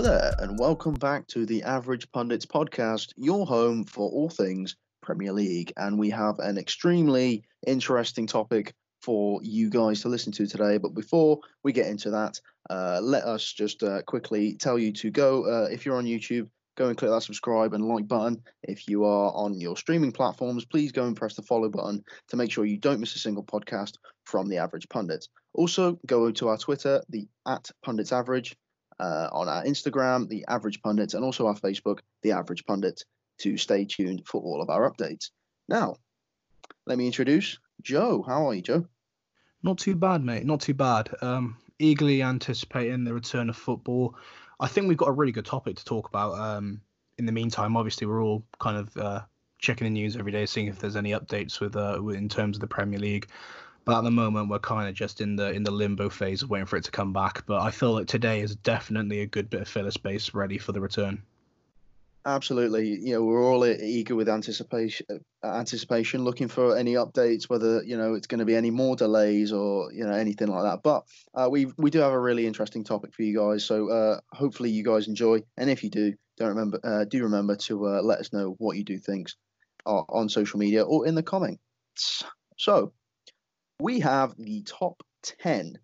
Hello there, and welcome back to the Average Pundits podcast, your home for all things Premier League. And we have an extremely interesting topic for you guys to listen to today. But before we get into that, uh, let us just uh, quickly tell you to go, uh, if you're on YouTube, go and click that subscribe and like button. If you are on your streaming platforms, please go and press the follow button to make sure you don't miss a single podcast from the Average Pundit. Also, go to our Twitter, the at Pundits Average, uh, on our Instagram, the Average Pundit, and also our Facebook, the Average Pundit, to stay tuned for all of our updates. Now, let me introduce Joe. How are you, Joe? Not too bad, mate. Not too bad. Um, eagerly anticipating the return of football. I think we've got a really good topic to talk about. Um, in the meantime, obviously, we're all kind of uh, checking the news every day, seeing if there's any updates with uh, in terms of the Premier League. But at the moment, we're kind of just in the in the limbo phase of waiting for it to come back. But I feel like today is definitely a good bit of filler space ready for the return. Absolutely, you know we're all eager with anticipation, anticipation, looking for any updates, whether you know it's going to be any more delays or you know anything like that. But uh, we we do have a really interesting topic for you guys, so uh, hopefully you guys enjoy. And if you do, don't remember uh, do remember to uh, let us know what you do thinks uh, on social media or in the comments. So we have the top ten,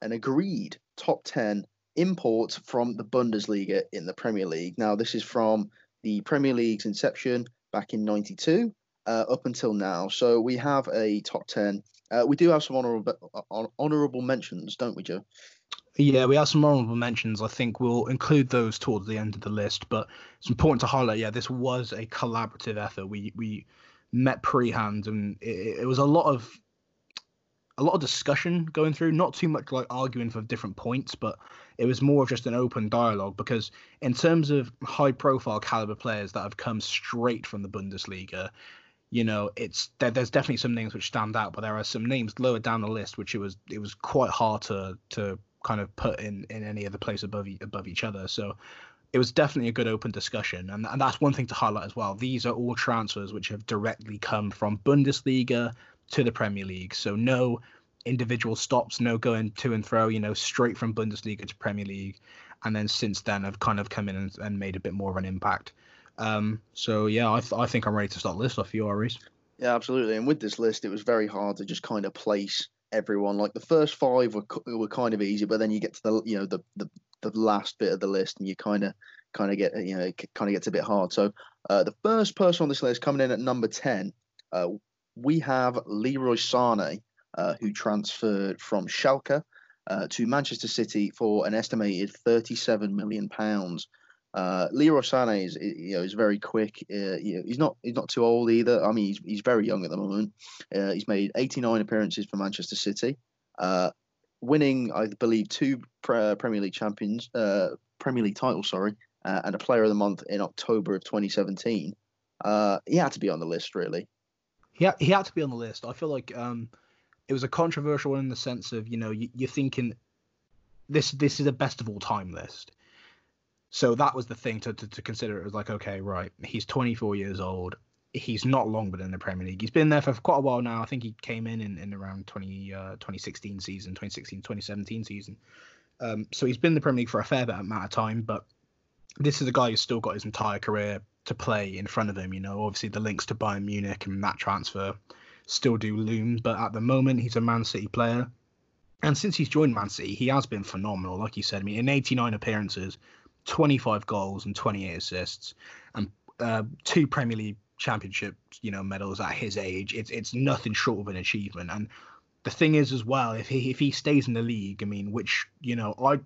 an agreed top ten imports from the Bundesliga in the Premier League. Now, this is from the Premier League's inception back in 92 uh, up until now. So we have a top 10. Uh, we do have some honorable, honorable mentions, don't we, Joe? Yeah, we have some honorable mentions. I think we'll include those towards the end of the list. But it's important to highlight, yeah, this was a collaborative effort. We we met pre-hand, and it, it was a lot of a lot of discussion going through, not too much like arguing for different points, but it was more of just an open dialogue because in terms of high profile caliber players that have come straight from the Bundesliga, you know, it's there, there's definitely some names which stand out, but there are some names lower down the list which it was it was quite hard to to kind of put in in any other place above above each other. So it was definitely a good open discussion, and, and that's one thing to highlight as well. These are all transfers which have directly come from Bundesliga to the Premier League. So no individual stops, no going to and fro, you know, straight from Bundesliga to Premier League. And then since then, I've kind of come in and, and made a bit more of an impact. Um, so yeah, I, th- I think I'm ready to start the list off you, Reese. Yeah, absolutely. And with this list, it was very hard to just kind of place everyone. Like the first five were were kind of easy, but then you get to the you know the the, the last bit of the list, and you kind of kind of get you know it kind of gets a bit hard. So uh, the first person on this list coming in at number ten, uh, we have Leroy Sane, uh, who transferred from Schalke uh, to Manchester City for an estimated 37 million pounds. Uh, Leroy Sané is you know is very quick. Uh, you know, he's not he's not too old either. I mean he's he's very young at the moment. Uh, he's made 89 appearances for Manchester City, uh, winning I believe two pre- Premier League champions uh, Premier League titles sorry uh, and a Player of the Month in October of 2017. he had to be on the list really. He had, he had to be on the list. I feel like um, it was a controversial one in the sense of you know you, you're thinking this this is a best of all time list. So that was the thing to, to, to consider. It was like, okay, right, he's 24 years old. He's not long been in the Premier League. He's been there for quite a while now. I think he came in in, in around 20, uh, 2016 season, 2016, 2017 season. Um, so he's been in the Premier League for a fair bit amount of time, but this is a guy who's still got his entire career to play in front of him. You know, obviously the links to Bayern Munich and that transfer still do loom, but at the moment he's a Man City player. And since he's joined Man City, he has been phenomenal. Like you said, I mean, in 89 appearances, 25 goals and 28 assists, and uh, two Premier League Championship, you know, medals at his age. It's it's nothing short of an achievement. And the thing is, as well, if he if he stays in the league, I mean, which you know, I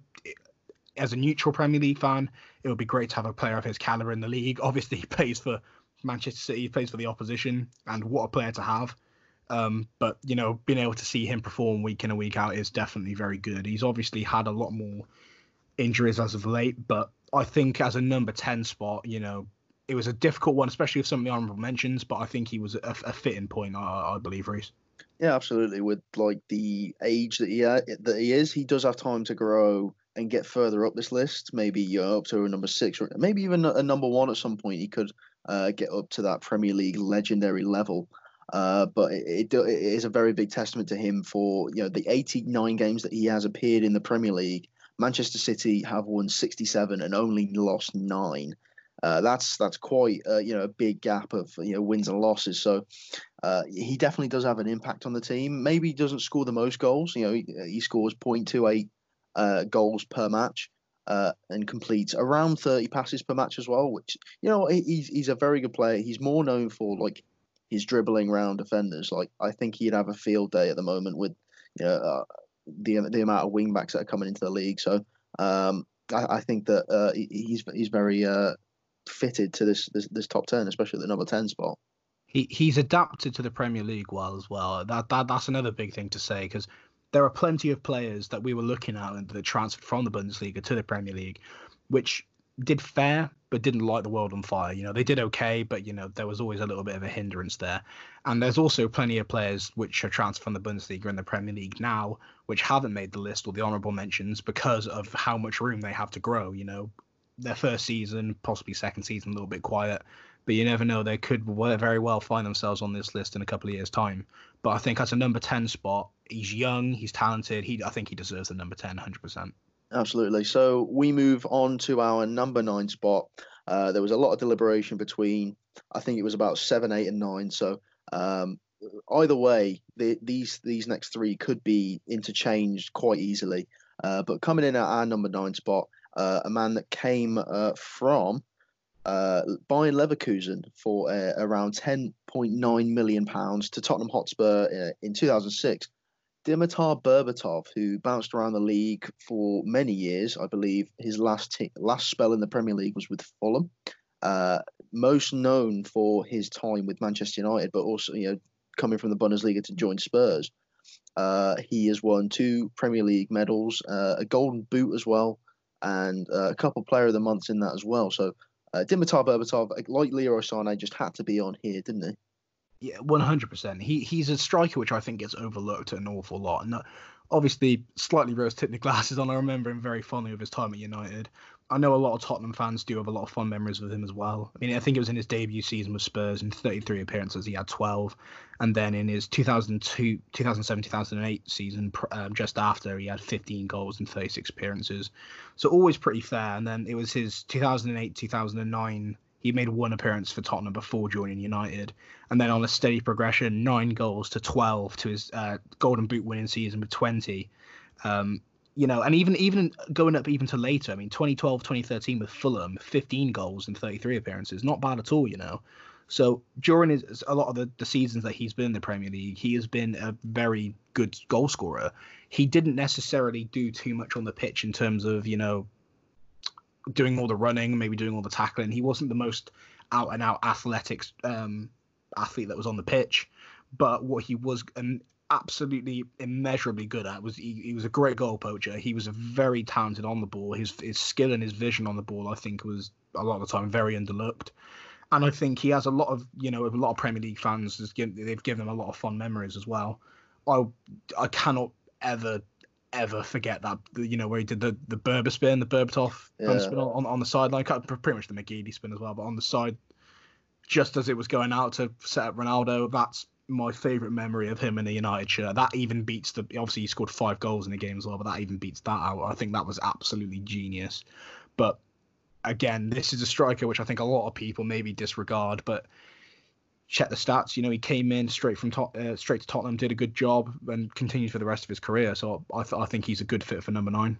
as a neutral Premier League fan, it would be great to have a player of his caliber in the league. Obviously, he plays for Manchester City, he plays for the opposition, and what a player to have. Um, but you know, being able to see him perform week in and week out is definitely very good. He's obviously had a lot more injuries as of late, but I think as a number ten spot, you know, it was a difficult one, especially with some of the honorable mentions. But I think he was a, a fitting point, I, I believe, Reese. Yeah, absolutely. With like the age that he uh, that he is, he does have time to grow and get further up this list. Maybe you know, up to a number six or maybe even a number one at some point. He could uh, get up to that Premier League legendary level. Uh, but it, it, it is a very big testament to him for you know the 89 games that he has appeared in the Premier League, Manchester City have won 67 and only lost nine. Uh, that's that's quite uh, you know a big gap of you know wins and losses. So uh, he definitely does have an impact on the team. Maybe he doesn't score the most goals. You know, he, he scores 0.28 uh, goals per match uh, and completes around 30 passes per match as well. Which you know he's he's a very good player. He's more known for like his dribbling around defenders. Like I think he'd have a field day at the moment with you know uh, the the amount of wing backs that are coming into the league. So um, I, I, think that he's he's very fitted to this, this this top ten, especially the number ten spot. He he's adapted to the Premier League well as well. That that that's another big thing to say because there are plenty of players that we were looking at and that transferred from the Bundesliga to the Premier League, which did fair but didn't light the world on fire. You know, they did okay, but you know there was always a little bit of a hindrance there. And there's also plenty of players which are transferred from the Bundesliga and the Premier League now, which haven't made the list or the honourable mentions because of how much room they have to grow. You know, their first season, possibly second season, a little bit quiet. But you never know; they could very well find themselves on this list in a couple of years' time. But I think as a number ten spot, he's young, he's talented. He, I think he deserves the number 10, 100 percent. Absolutely. So we move on to our number nine spot. Uh, there was a lot of deliberation between, I think it was about seven, eight, and nine. So um, either way, the, these these next three could be interchanged quite easily. Uh, but coming in at our number nine spot uh, a man that came uh, from uh, Bayern Leverkusen for uh, around 10.9 million pounds to Tottenham Hotspur uh, in 2006. Dimitar Berbatov, who bounced around the league for many years, I believe his last t- last spell in the Premier League was with Fulham. Uh, most known for his time with Manchester United, but also you know coming from the Bundesliga to join Spurs. Uh, he has won two Premier League medals, uh, a Golden Boot as well, and uh, a couple player of the months in that as well. So uh, Dimitar Berbatov, like Leroy Sané, just had to be on here, didn't he? Yeah, one hundred percent. He he's a striker which I think gets overlooked an awful lot. And obviously, slightly rose tinted glasses on. I remember him very fondly of his time at United. I know a lot of Tottenham fans do have a lot of fond memories with him as well. I mean, I think it was in his debut season with Spurs in 33 appearances, he had 12, and then in his 2002, 2007, 2008 season, um, just after, he had 15 goals and 36 appearances. So always pretty fair. And then it was his 2008, 2009. He made one appearance for Tottenham before joining United, and then on a steady progression, nine goals to 12 to his uh, Golden Boot winning season with 20. Um, you know, and even even going up even to later, I mean, 2012, 2013 with Fulham, 15 goals and 33 appearances, not bad at all, you know. So during his, a lot of the, the seasons that he's been in the Premier League, he has been a very good goal scorer. He didn't necessarily do too much on the pitch in terms of, you know, doing all the running, maybe doing all the tackling. He wasn't the most out and out athletic um, athlete that was on the pitch, but what he was an absolutely immeasurably good at. Was he, he was a great goal poacher. He was a very talented on the ball. His his skill and his vision on the ball, I think, was a lot of the time very underlooked. And I think he has a lot of you know a lot of Premier League fans. They've given him a lot of fond memories as well. I I cannot ever ever forget that you know where he did the the Berber spin, the Berbatov yeah. spin on, on the sideline, pretty much the McGeady spin as well, but on the side, just as it was going out to set up Ronaldo. That's my favourite memory of him in a United shirt. That even beats the obviously he scored five goals in the game as well, but that even beats that out. I think that was absolutely genius. But again, this is a striker which I think a lot of people maybe disregard, but check the stats. You know, he came in straight from top, uh, straight to Tottenham, did a good job, and continued for the rest of his career. So I, th- I think he's a good fit for number nine.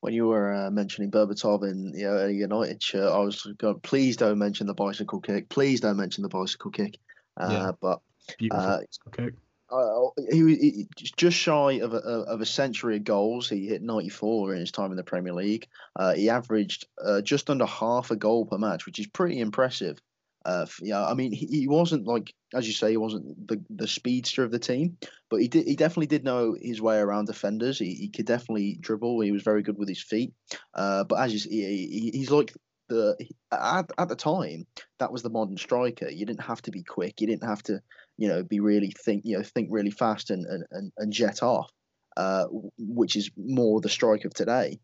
When you were uh, mentioning Berbatov in you know, a United shirt, I was going, please don't mention the bicycle kick. Please don't mention the bicycle kick. Uh, yeah. But Beautiful. Uh, okay. Uh, he, he just shy of a, of a century of goals. He hit 94 in his time in the Premier League. Uh, he averaged uh, just under half a goal per match, which is pretty impressive. Uh, yeah, I mean, he, he wasn't like, as you say, he wasn't the, the speedster of the team, but he did. He definitely did know his way around defenders. He, he could definitely dribble. He was very good with his feet. Uh, but as you, he, he's like the at, at the time that was the modern striker. You didn't have to be quick. You didn't have to you know be really think you know think really fast and and, and jet off, uh, which is more the strike of today.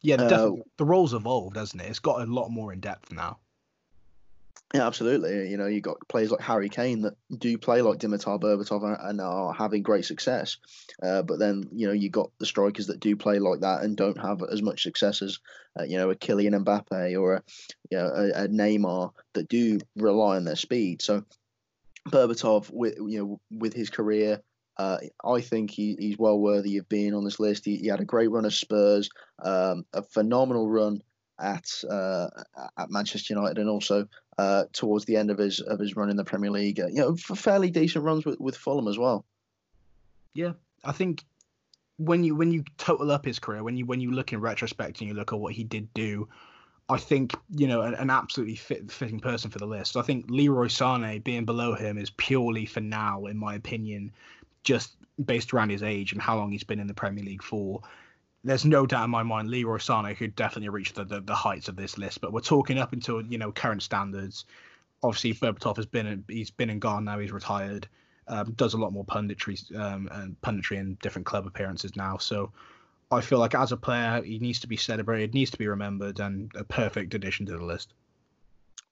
Yeah, uh, the role's evolved, hasn't it? It's got a lot more in depth now. Yeah, absolutely. You know, you got players like Harry Kane that do play like Dimitar Berbatov and are having great success. Uh, but then, you know, you got the strikers that do play like that and don't have as much success as, uh, you know, a Kylian Mbappe or a, you know, a, a Neymar that do rely on their speed. So Berbatov, with you know, with his career, uh, I think he, he's well worthy of being on this list. He, he had a great run at Spurs, um, a phenomenal run at uh, at Manchester United, and also uh, towards the end of his of his run in the Premier League. Uh, you know, fairly decent runs with, with Fulham as well. Yeah, I think when you when you total up his career, when you when you look in retrospect and you look at what he did do, I think you know an, an absolutely fit, fitting person for the list. I think Leroy Sané being below him is purely for now, in my opinion, just based around his age and how long he's been in the Premier League for there's no doubt in my mind Leroy Sané could definitely reach the, the, the heights of this list. But we're talking up until you know current standards. Obviously, Berbatov has been he's been in gone now. He's retired. Um, does a lot more punditry um, and punditry in different club appearances now. So I feel like as a player, he needs to be celebrated, needs to be remembered, and a perfect addition to the list.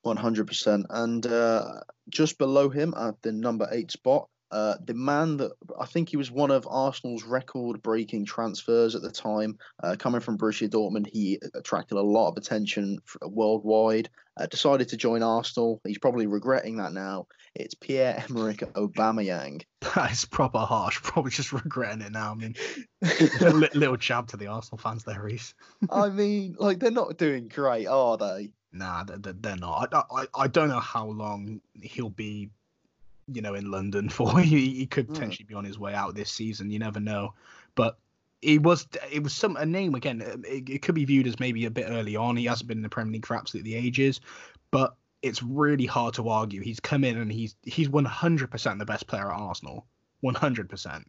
One hundred percent. And uh, just below him at the number eight spot, uh, the man that I think he was one of Arsenal's record-breaking transfers at the time, uh, coming from Borussia Dortmund, he attracted a lot of attention worldwide. Uh, decided to join Arsenal. He's probably regretting that now. It's Pierre Emerick Aubameyang. That is proper harsh. Probably just regretting it now. I mean, a little jab to the Arsenal fans there, Reese. I mean, like they're not doing great, are they? Nah, they're, they're not. I, I, I don't know how long he'll be you know, in London for. he, he could hmm. potentially mm. be on his way out this season. You never know, but it was it was some a name again. It, it, could be viewed as maybe a bit early on. He hasn't been in the Premier League for absolutely ages, but it's really hard to argue. He's come in and he's he's 100% the best player at Arsenal. 100%.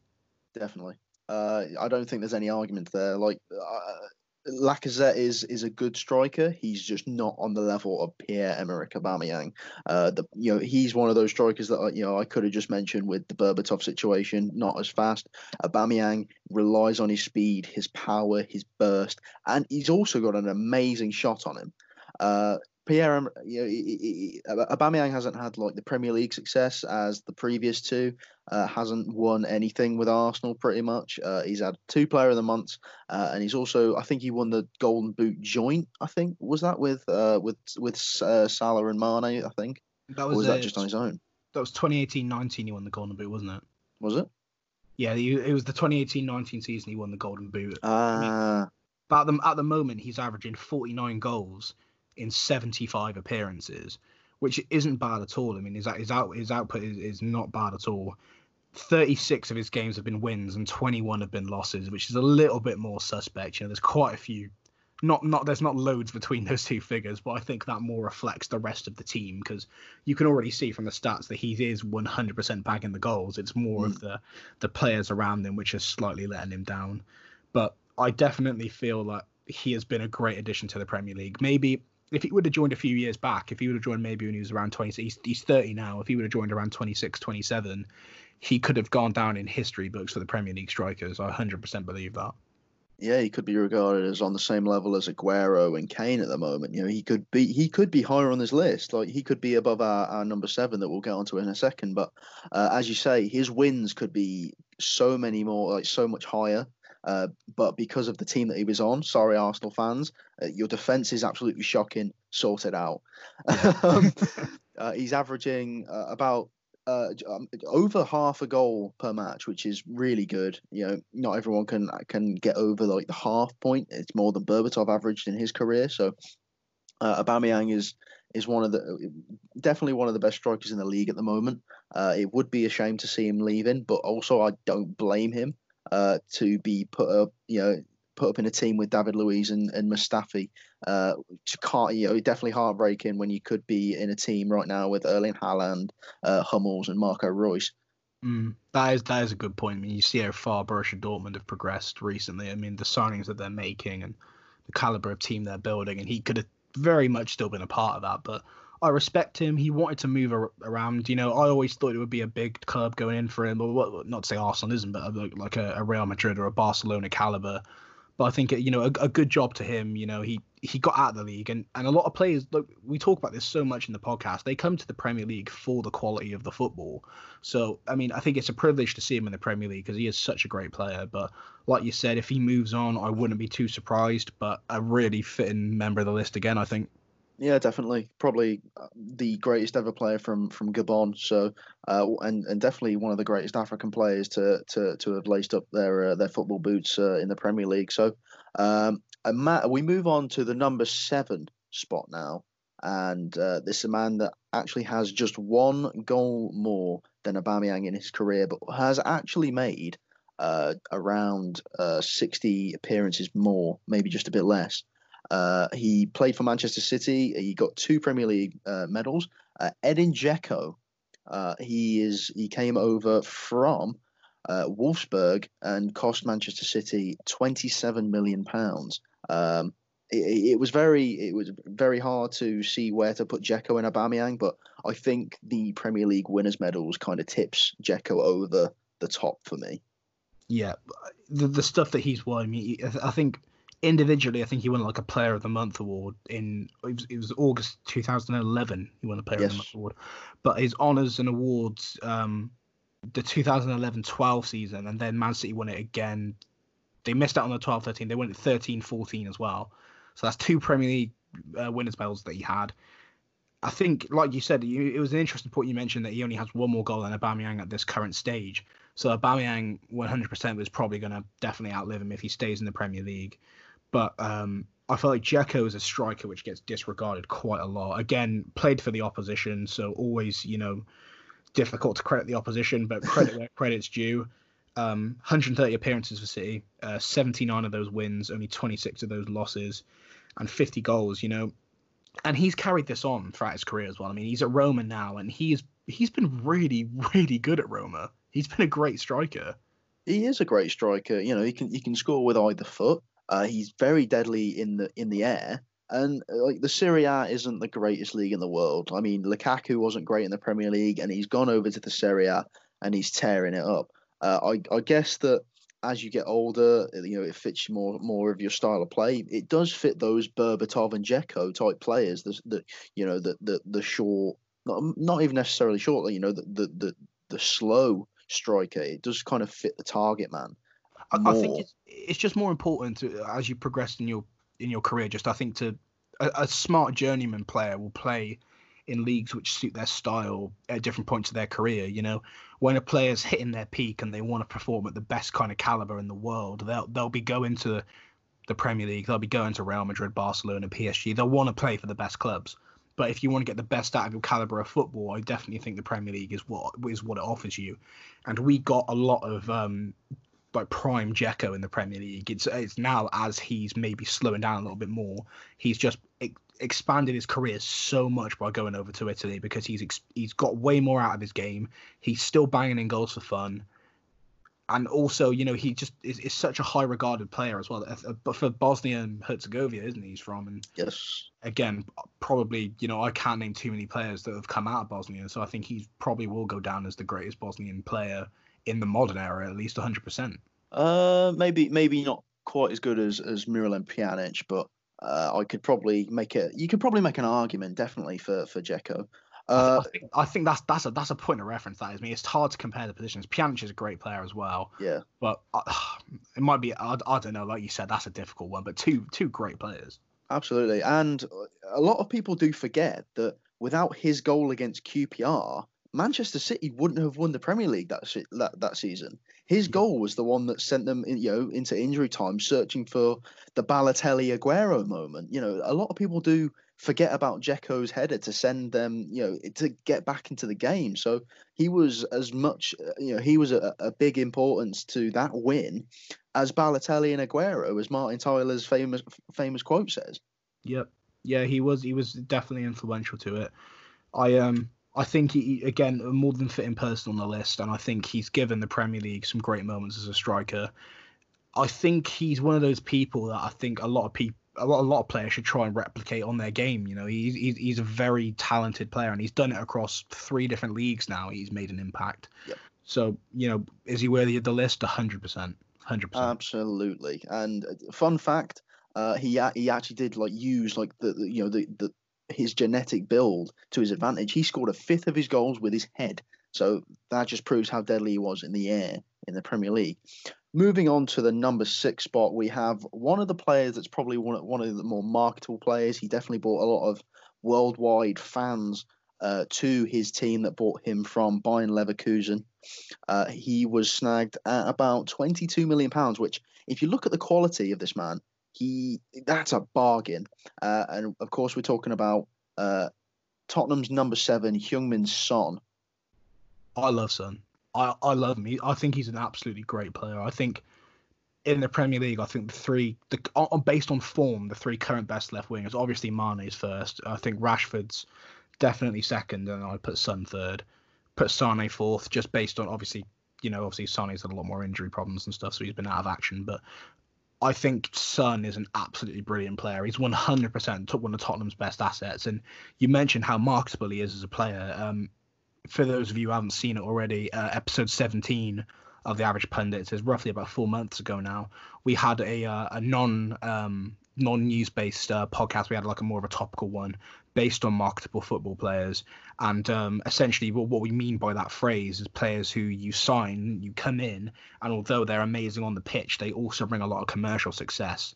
Definitely. Uh, I don't think there's any argument there. Like uh, Lacazette is is a good striker. He's just not on the level of Pierre Emerick Aubameyang. Uh, the you know he's one of those strikers that you know I could have just mentioned with the Berbatov situation. Not as fast. Aubameyang relies on his speed, his power, his burst, and he's also got an amazing shot on him. Uh, Pierre, you know, he, he, Aubameyang hasn't had like the Premier League success as the previous two. Uh, hasn't won anything with Arsenal pretty much. Uh, he's had two Player of the Months, uh, and he's also I think he won the Golden Boot joint. I think was that with uh, with with uh, Salah and Mane. I think. That was, was that just on his own? That was 2018-19. He won the Golden Boot, wasn't it? Was it? Yeah, it was the 2018-19 season. He won the Golden Boot. Ah. I mean, but at the, at the moment, he's averaging 49 goals in 75 appearances, which isn't bad at all. I mean, his his, out, his output is, is not bad at all. 36 of his games have been wins and 21 have been losses, which is a little bit more suspect. You know, there's quite a few. Not not there's not loads between those two figures, but I think that more reflects the rest of the team because you can already see from the stats that he is 100% bagging the goals. It's more mm. of the the players around him which are slightly letting him down. But I definitely feel that he has been a great addition to the Premier League. Maybe if he would have joined a few years back, if he would have joined maybe when he was around 20, he's, he's 30 now. If he would have joined around 26, 27, he could have gone down in history books for the Premier League strikers. I 100% believe that. Yeah, he could be regarded as on the same level as Aguero and Kane at the moment. You know, he could be he could be higher on this list. Like he could be above our, our number seven that we'll get onto in a second. But uh, as you say, his wins could be so many more, like so much higher. Uh, but because of the team that he was on, sorry, Arsenal fans, uh, your defense is absolutely shocking. Sort it out. um, uh, he's averaging uh, about uh, um, over half a goal per match, which is really good. You know, not everyone can can get over like the half point. It's more than Berbatov averaged in his career. So, uh, Aubameyang is is one of the definitely one of the best strikers in the league at the moment. Uh, it would be a shame to see him leaving, but also I don't blame him uh, to be put up, you know, put up in a team with David Luiz and, and Mustafi. Uh, can't, you know, definitely heartbreaking when you could be in a team right now with Erling Haaland, uh, Hummels, and Marco Reus. Mm, that is that is a good point. I mean, you see how far Borussia Dortmund have progressed recently. I mean, the signings that they're making and the caliber of team they're building, and he could have very much still been a part of that. But I respect him. He wanted to move around. You know, I always thought it would be a big club going in for him. But not to say Arsenal isn't, but uh, like a, a Real Madrid or a Barcelona caliber. But I think uh, you know a, a, good job to him. You know, he he got out of the league, and, and a lot of players. Look, we talk about this so much in the podcast. They come to the Premier League for the quality of the football. So, I mean, I think it's a privilege to see him in the Premier League because he is such a great player. But like you said, if he moves on, I wouldn't be too surprised. But a really fitting member of the list again, I think. Yeah, definitely. Probably uh, the greatest ever player from from Gabon. So, uh, and and definitely one of the greatest African players to to to have laced up their uh, their football boots uh, in the Premier League. So, um, and Matt, we move on to the number seven spot now, and uh, this is a man that actually has just one goal more than Aubameyang in his career, but has actually made uh, around 60 appearances more, maybe just a bit less. Uh, he played for Manchester City. He got two Premier League uh, medals. Uh, Edin Dzeko, uh, he is he came over from uh, Wolfsburg and cost Manchester City 27 million pounds. Um, it, it, was very it was very hard to see where to put Dzeko and Aubameyang, but I think the Premier League winners' medals kind of tips Dzeko over the top for me. Yeah, the the stuff that he's won. I mean, I think individually, I think he won like a Player of the Month award in it was, it was August 2011. He won a Player yes. of the Month award, but his honors and awards, um, the 2011-12 season, and then Man City won it again. They missed out on the 12-13. They won it 13-14 as well. So that's two Premier League uh, winners medals that he had. I think, like you said, you, it was an interesting point you mentioned that he only has one more goal than Aubameyang at this current stage. So Aubameyang 100% was probably going to definitely outlive him if he stays in the Premier League. But um, I feel like Dzeko is a striker which gets disregarded quite a lot. Again, played for the opposition, so always, you know, difficult to credit the opposition, but credit where credit's due. Um, 130 appearances for City, uh, 79 of those wins, only 26 of those losses, and 50 goals. You know, and he's carried this on throughout his career as well. I mean, he's at Roma now, and he's he's been really, really good at Roma. He's been a great striker. He is a great striker. You know, he can he can score with either foot. Uh, he's very deadly in the in the air, and uh, like the Serie A isn't the greatest league in the world. I mean, Lukaku wasn't great in the Premier League, and he's gone over to the Serie A and he's tearing it up. Uh, I, I guess that as you get older, you know, it fits more more of your style of play. It does fit those Berbatov and Dzeko type players. The, the you know the the the short, not not even necessarily short. You know, the the the, the slow striker. It does kind of fit the target man. I, I, think it's, it's just more important to, as you progress in your in your career. Just I think to a, a, smart journeyman player will play in leagues which suit their style at different points of their career. You know, when a player's hitting their peak and they want to perform at the best kind of caliber in the world, they'll they'll be going to the Premier League. They'll be going to Real Madrid, Barcelona, PSG. They'll want to play for the best clubs. But if you want to get the best out of your caliber of football, I definitely think the Premier League is what is what it offers you. And we got a lot of um, like prime Dzeko in the Premier League. It's it's now as he's maybe slowing down a little bit more. He's just ex- expanded his career so much by going over to Italy because he's ex- he's got way more out of his game. He's still banging in goals for fun, and also you know he just is, is such a high regarded player as well. Uh, but for Bosnia and Herzegovina, isn't he? He's from and yes. Again, probably you know I can't name too many players that have come out of Bosnia, so I think he probably will go down as the greatest Bosnian player in the modern era, at least 100%. Uh, maybe maybe not quite as good as as Miralem Pjanic, but uh, I could probably make it. You could probably make an argument, definitely for for Dzeko. Uh, I, think, I think that's that's a that's a point of reference. That is I me. Mean, it's hard to compare the positions. Pjanic is a great player as well. Yeah. But uh, it might be. I, I don't know. Like you said, that's a difficult one. But two two great players. Absolutely, and a lot of people do forget that without his goal against QPR, Manchester City wouldn't have won the Premier League that that, that season. His goal was the one that sent them, in, you know, into injury time, searching for the Balotelli Aguero moment. You know, a lot of people do forget about Dzeko's header to send them, you know, to get back into the game. So he was as much, uh, you know, he was a, a big importance to that win as Balotelli and Aguero, as Martin Tyler's famous famous quote says. Yep. Yeah, he was he was definitely influential to it. I um I think he again a more than fitting person on the list, and I think he's given the Premier League some great moments as a striker. I think he's one of those people that I think a lot of people, a lot, a lot of players should try and replicate on their game. You know, he's he's, he's a very talented player, and he's done it across three different leagues now. He's made an impact. Yep. So you know, is he worthy of the list? hundred percent, hundred percent. Absolutely. And uh, fun fact: uh, he he actually did like use like the, the you know the, the his genetic build to his advantage. He scored a fifth of his goals with his head. So that just proves how deadly he was in the air in the Premier League. Moving on to the number six spot, we have one of the players that's probably one of, one of the more marketable players. He definitely brought a lot of worldwide fans uh, to his team that bought him from Bayern Leverkusen. Uh, he was snagged at about 22 million pounds, which, if you look at the quality of this man, he that's a bargain. Uh, and of course, we're talking about uh, Tottenham's number seven, Heung-min Son. I love Son. I, I love him. I think he's an absolutely great player. I think in the Premier League, I think the three, the based on form, the three current best left wingers. Obviously, Mane is first. I think Rashford's definitely second, and I put Son third. Put Sane fourth, just based on obviously, you know, obviously Sane's had a lot more injury problems and stuff, so he's been out of action. But I think Son is an absolutely brilliant player. He's 100% one of Tottenham's best assets. And you mentioned how marketable he is as a player. Um, for those of you who haven't seen it already, uh, episode 17 of the Average Pundits is roughly about four months ago now. We had a uh, a non um, non news based uh, podcast. We had like a more of a topical one based on marketable football players. And um, essentially, what, what we mean by that phrase is players who you sign, you come in, and although they're amazing on the pitch, they also bring a lot of commercial success.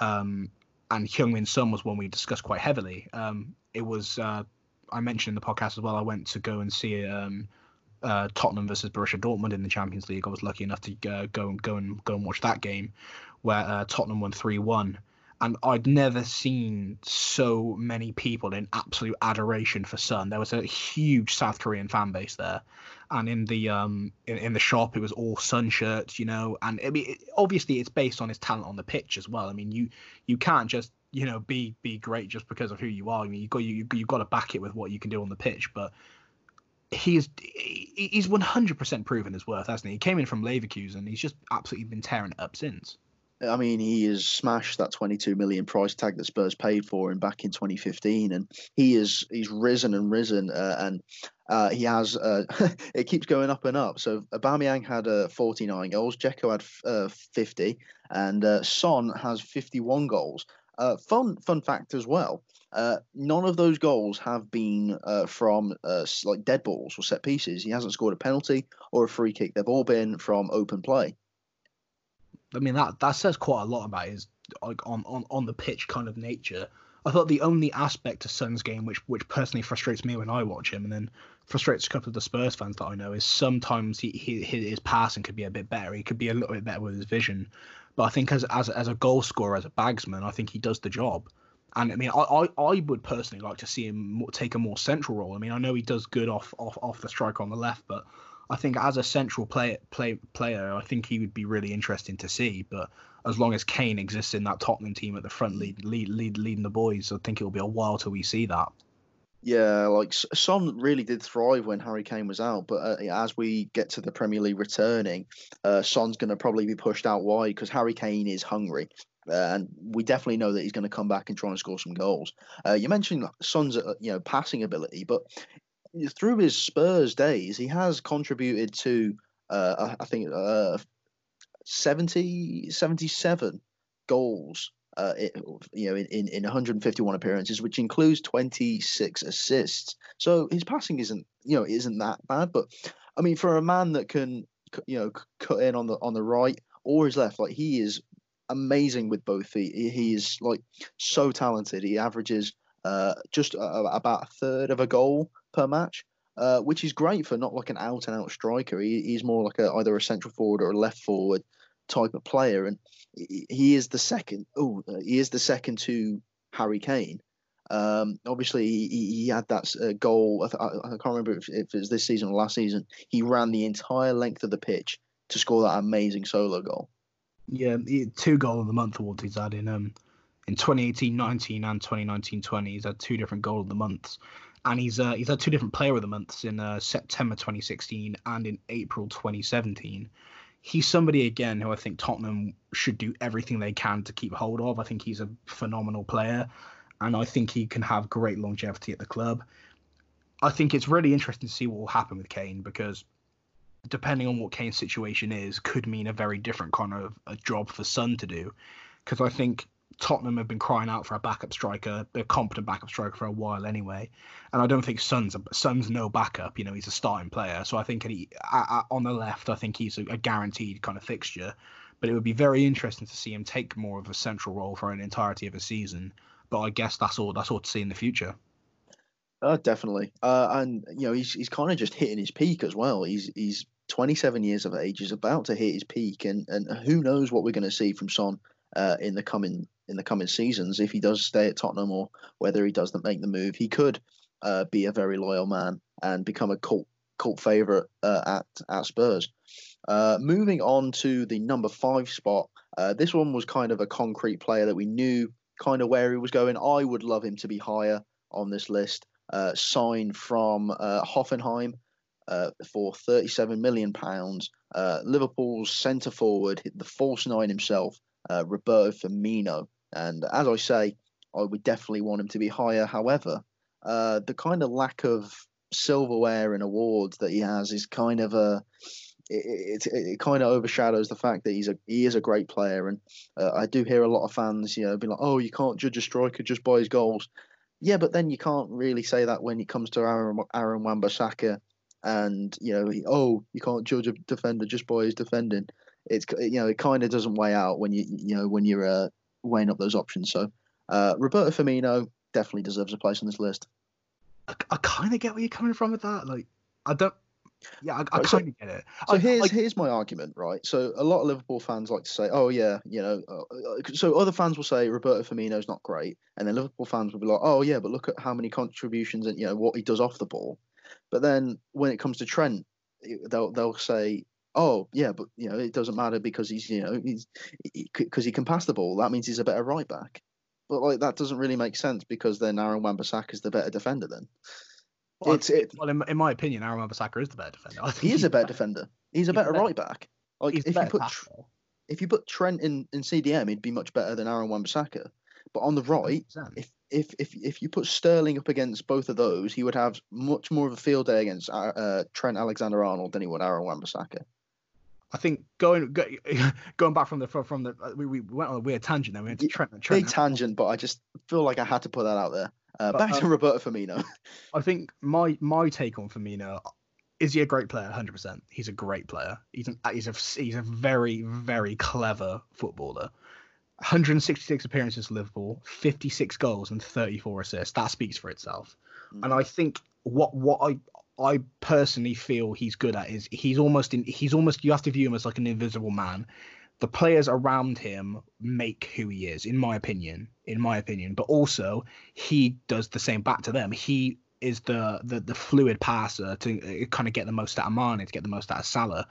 Um, and Heung-min Son was one we discussed quite heavily. Um, it was uh, I mentioned in the podcast as well. I went to go and see um, uh, Tottenham versus Borussia Dortmund in the Champions League. I was lucky enough to uh, go and go and go and watch that game, where uh, Tottenham won three one and I'd never seen so many people in absolute adoration for Son. There was a huge South Korean fan base there, and in the um in, in the shop it was all Son shirts, you know. And I mean, it, obviously it's based on his talent on the pitch as well. I mean, you you can't just you know be be great just because of who you are. I mean, you got you you got to back it with what you can do on the pitch, but. He's he's 100% proven his worth, hasn't he? He came in from Leverkusen. And he's just absolutely been tearing it up since. I mean, he has smashed that 22 million price tag that Spurs paid for him back in 2015, and he is he's risen and risen, uh, and uh, he has uh, it keeps going up and up. So Aubameyang had uh, 49 goals, Dzeko had uh, 50, and uh, Son has 51 goals. Fun fun fact as well. none of those goals have been from like dead balls or set pieces. He hasn't scored a penalty or a free kick. They've all been from open play. I mean that that says quite a lot about his like on, on, on the pitch kind of nature. I thought the only aspect to Son's game which which personally frustrates me when I watch him and then frustrates a couple of the Spurs fans that I know is sometimes he, he his passing could be a bit better. He could be a little bit better with his vision. But I think as as as a goal scorer, as a bagsman, I think he does the job. And I mean, I, I, I would personally like to see him take a more central role. I mean, I know he does good off off off the striker on the left, but I think as a central play, play player, I think he would be really interesting to see. But as long as Kane exists in that Tottenham team at the front, lead, lead, lead leading the boys, I think it'll be a while till we see that. Yeah, like Son really did thrive when Harry Kane was out, but uh, as we get to the Premier League returning, uh, Son's going to probably be pushed out wide because Harry Kane is hungry. Uh, and we definitely know that he's going to come back and try and score some goals. Uh, you mentioned Son's, uh, you know, passing ability, but through his Spurs days, he has contributed to, uh, I think, uh, 70, 77 goals. Uh, it, you know, in, in 151 appearances, which includes 26 assists. So his passing isn't, you know, isn't that bad. But I mean, for a man that can, you know, cut in on the on the right or his left, like he is amazing with both feet. He, he is like so talented. He averages uh, just about a third of a goal per match, uh, which is great for not like an out and out striker. He, he's more like a, either a central forward or a left forward type of player, and he is the second. Oh, he is the second to Harry Kane. Um, obviously, he, he, had that uh, goal. I, I, can't remember if, if, it was this season or last season. He ran the entire length of the pitch to score that amazing solo goal. Yeah, two goal of the month awards he's had in um in 2018-19 and 2019-20. He's had two different goal of the months and he's uh, he's had two different player of the months in uh, September 2016 and in April 2017. He's somebody again who I think Tottenham should do everything they can to keep hold of. I think he's a phenomenal player, and I think he can have great longevity at the club. I think it's really interesting to see what will happen with Kane because depending on what Kane's situation is, could mean a very different kind of a job for Son to do. Because I think Tottenham have been crying out for a backup striker, a competent backup striker for a while anyway, and I don't think Son's a, Son's no backup. You know, he's a starting player, so I think he, on the left, I think he's a, a guaranteed kind of fixture. But it would be very interesting to see him take more of a central role for an entirety of a season. But I guess that's all that's all to see in the future. Uh, definitely. Uh, and you know, he's he's kind of just hitting his peak as well. He's he's 27 years of age. He's about to hit his peak, and and who knows what we're going to see from Son uh, in the coming in the coming seasons if he does stay at Tottenham or whether he doesn't make the move. He could uh, be a very loyal man and become a cult cult favorite uh, at at Spurs. Uh, moving on to the number five spot, uh, this one was kind of a concrete player that we knew kind of where he was going. I would love him to be higher on this list. Uh, signed from Hoffenheim for 37 million pounds. Liverpool's centre forward, the false nine himself, Roberto Firmino. And as I say, I would definitely want him to be higher. However, uh, the kind of lack of silverware and awards that he has is kind of a it, it, it, kind of overshadows the fact that he's a he is a great player, and uh, I do hear a lot of fans, you know, be like, "Oh, you can't judge a striker just by his goals." Yeah, but then you can't really say that when it comes to Aaron Aaron Wan-Bissaka, and you know, he, oh, you can't judge a defender just by his defending. It's you know, it kind of doesn't weigh out when you you know when you're uh, weighing up those options. So uh, Roberto Firmino definitely deserves a place on this list. I, I kind of get where you're coming from with that. Like, I don't. Yeah, I, I kind of get it. So I, here's here's my argument, right? So a lot of Liverpool fans like to say, "Oh yeah, you know," uh, uh so other fans will say Roberto Firmino's not great, and then Liverpool fans will be like, "Oh yeah, but look at how many contributions and you know what he does off the ball." But then when it comes to Trent, they'll they'll say, oh yeah, but you know it doesn't matter because he's you know he's because he, he, can pass the ball. That means he's a better right back. But like that doesn't really make sense because then Aaron Wan-Bissaka is the better defender. Then well, it's it. Well, in, in my opinion, Aaron Wan-Bissaka is the better defender. he is a better defender. He's a better, better right back. Like if you put if you put Trent in in CDM, he'd be much better than Aaron Wan-Bissaka. But on the right, 100%. if if if if you put Sterling up against both of those, he would have much more of a field day against uh, uh Trent Alexander-Arnold than he would Aaron Wan-Bissaka. I think going go, going back from the from the we, we went on a weird tangent then we went to Trent. Trent Big tangent, but I just feel like I had to put that out there. Uh, but, back um, to Roberto Firmino. I think my my take on Firmino is he a great player? Hundred percent. He's a great player. He's an he's a he's a very very clever footballer. 166 appearances for Liverpool, 56 goals and 34 assists. That speaks for itself. Mm. And I think what what I I personally feel he's good at is he's almost in he's almost you have to view him as like an invisible man. The players around him make who he is, in my opinion. In my opinion, but also he does the same back to them. He is the the, the fluid passer to uh, kind of get the most out of Mane, to get the most out of Salah.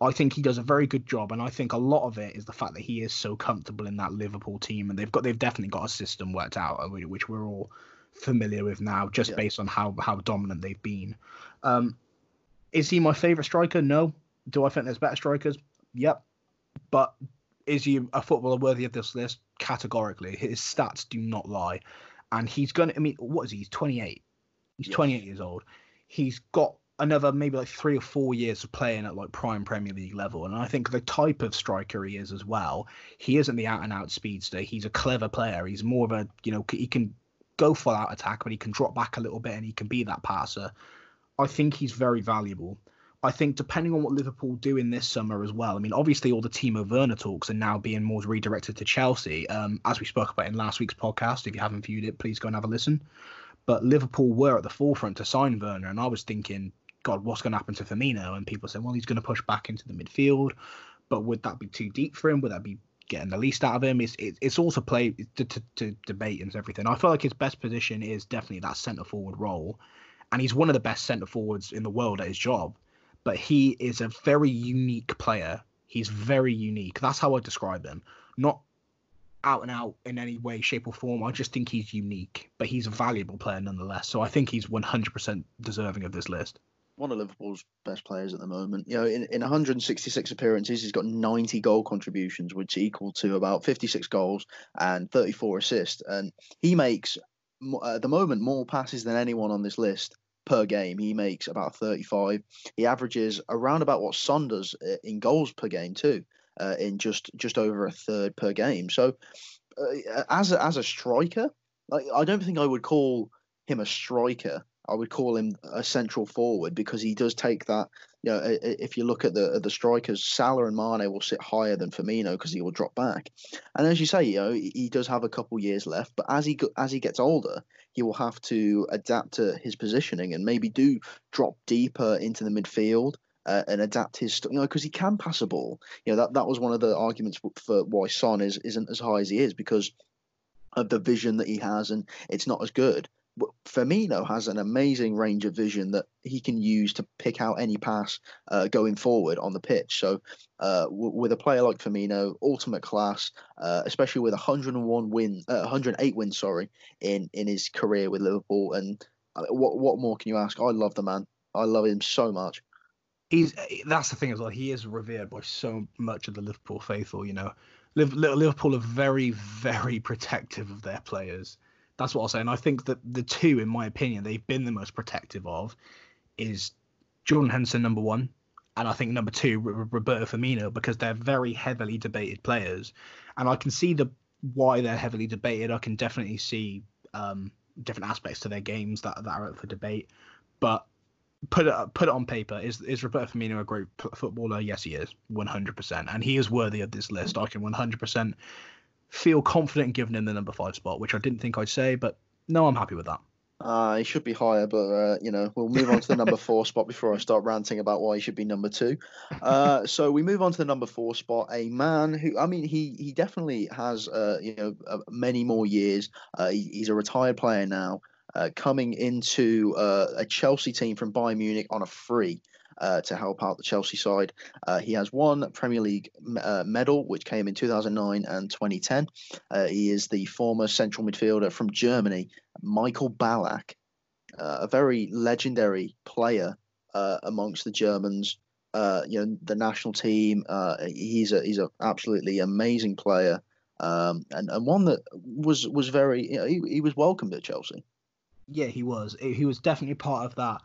I think he does a very good job, and I think a lot of it is the fact that he is so comfortable in that Liverpool team, and they've got they've definitely got a system worked out, uh, which we're all familiar with now, just yeah. based on how how dominant they've been. Um, is he my favorite striker? No. Do I think there's better strikers? Yep. But is he a footballer worthy of this list? Categorically, his stats do not lie, and he's gonna. I mean, what is he? He's 28. He's yes. 28 years old. He's got another maybe like three or four years of playing at like prime Premier League level. And I think the type of striker he is as well, he isn't the out and out speedster. He's a clever player. He's more of a, you know, he can go full out attack, but he can drop back a little bit and he can be that passer. I think he's very valuable. I think depending on what Liverpool do in this summer as well. I mean, obviously all the Timo Werner talks are now being more redirected to Chelsea, um, as we spoke about in last week's podcast. If you haven't viewed it, please go and have a listen. But Liverpool were at the forefront to sign Werner, and I was thinking, God, what's going to happen to Firmino? And people said, well, he's going to push back into the midfield, but would that be too deep for him? Would that be getting the least out of him. It's it, it's also play to, to, to, debate and everything. I feel like his best position is definitely that centre forward role, and he's one of the best centre forwards in the world at his job. But he is a very unique player. He's very unique. That's how I describe him. Not out and out in any way, shape, or form. I just think he's unique, but he's a valuable player nonetheless. So I think he's 100% deserving of this list one of Liverpool's best players at the moment. You know, in, in 166 appearances, he's got 90 goal contributions, which equal to about 56 goals and 34 assists. And he makes, at the moment, more passes than anyone on this list per game. He makes about 35. He averages around about what Son does uh, in goals per game too, uh, in just just over a third per game. So uh, as a, as a striker, like, I don't think I would call him a striker. I would call him a central forward because he does take that. You know, if you look at the the strikers, Salah and Mane will sit higher than Firmino because he will drop back. And as you say, you know, he does have a couple years left, but as he as he gets older, he will have to adapt to his positioning and maybe do drop deeper into the midfield. Uh, and adapt his, you know, because he can pass a ball. You know that that was one of the arguments for why Son is isn't as high as he is because of the vision that he has, and it's not as good. Firmino has an amazing range of vision that he can use to pick out any pass uh, going forward on the pitch. So, uh, w- with a player like Firmino, ultimate class, uh, especially with 101 win, 108 uh, wins, sorry, in in his career with Liverpool, and uh, what what more can you ask? I love the man. I love him so much. He's that's the thing as well. He is revered by so much of the Liverpool faithful. You know, Liverpool are very, very protective of their players. That's what I'll say. And I think that the two, in my opinion, they've been the most protective of is Jordan Henderson, number one, and I think number two, Roberto Firmino, because they're very heavily debated players. And I can see the why they're heavily debated. I can definitely see um, different aspects to their games that, that are up for debate. But put it put it on paper. Is is Roberto Firmino a great footballer? Yes, he is, one hundred percent, and he is worthy of this list. I can one hundred percent feel confident in giving him the number five spot, which I didn't think I'd say, but no, I'm happy with that. Uh, he should be higher, but uh, you know we'll move on to the number four spot before I start ranting about why he should be number two. Uh, so we move on to the number four spot. A man who, I mean, he he definitely has uh, you know uh, many more years. Uh, he, he's a retired player now uh, coming into uh, a Chelsea team from Bayern Munich on a free. Uh, to help out the Chelsea side. Uh, he has one Premier League uh, medal, which came in 2009 and 2010. Uh, he is the former central midfielder from Germany, Michael Ballack, a very legendary player amongst the Germans. you know the national team. he's a he's an absolutely amazing player, um, and and one that was was very you know, he, he was welcomed at Chelsea. Yeah, he was. He was definitely part of that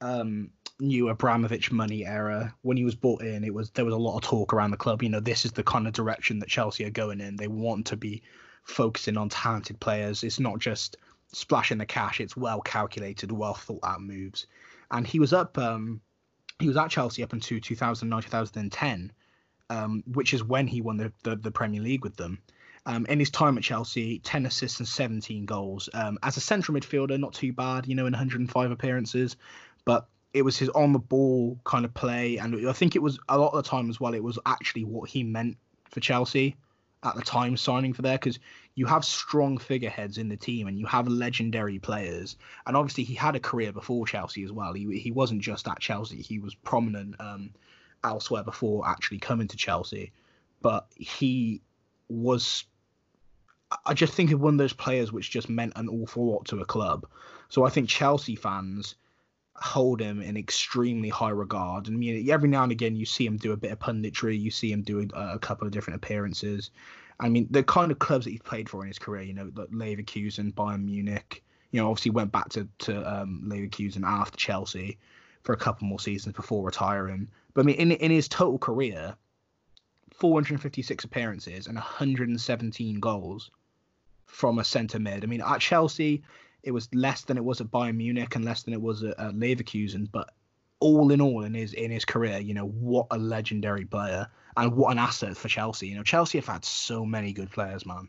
um, new Abramovich money era. When he was bought in, it was there was a lot of talk around the club. You know, this is the kind of direction that Chelsea are going in. They want to be focusing on talented players. It's not just splashing the cash. It's well calculated, well thought out moves. And he was up. Um, he was at Chelsea up until 2009, 2010, um, which is when he won the, the, the Premier League with them. Um, in his time at Chelsea, 10 assists and 17 goals. Um, as a central midfielder, not too bad, you know, in 105 appearances, but it was his on the ball kind of play. And I think it was a lot of the time as well, it was actually what he meant for Chelsea at the time signing for there because you have strong figureheads in the team and you have legendary players. And obviously, he had a career before Chelsea as well. He, he wasn't just at Chelsea, he was prominent um, elsewhere before actually coming to Chelsea. But he was I just think of one of those players which just meant an awful lot to a club. So I think Chelsea fans hold him in extremely high regard. And every now and again, you see him do a bit of punditry. You see him do a, a, couple of different appearances. I mean, the kind of clubs that he's played for in his career, you know, like Leverkusen, Bayern Munich. You know, obviously went back to to um, Leverkusen after Chelsea for a couple more seasons before retiring. But I mean, in in his total career, 456 appearances and 117 goals from a centre mid. I mean, at Chelsea, it was less than it was at Bayern Munich and less than it was at, at Leverkusen. But all in all, in his in his career, you know, what a legendary player and what an asset for Chelsea. You know, Chelsea have had so many good players, man.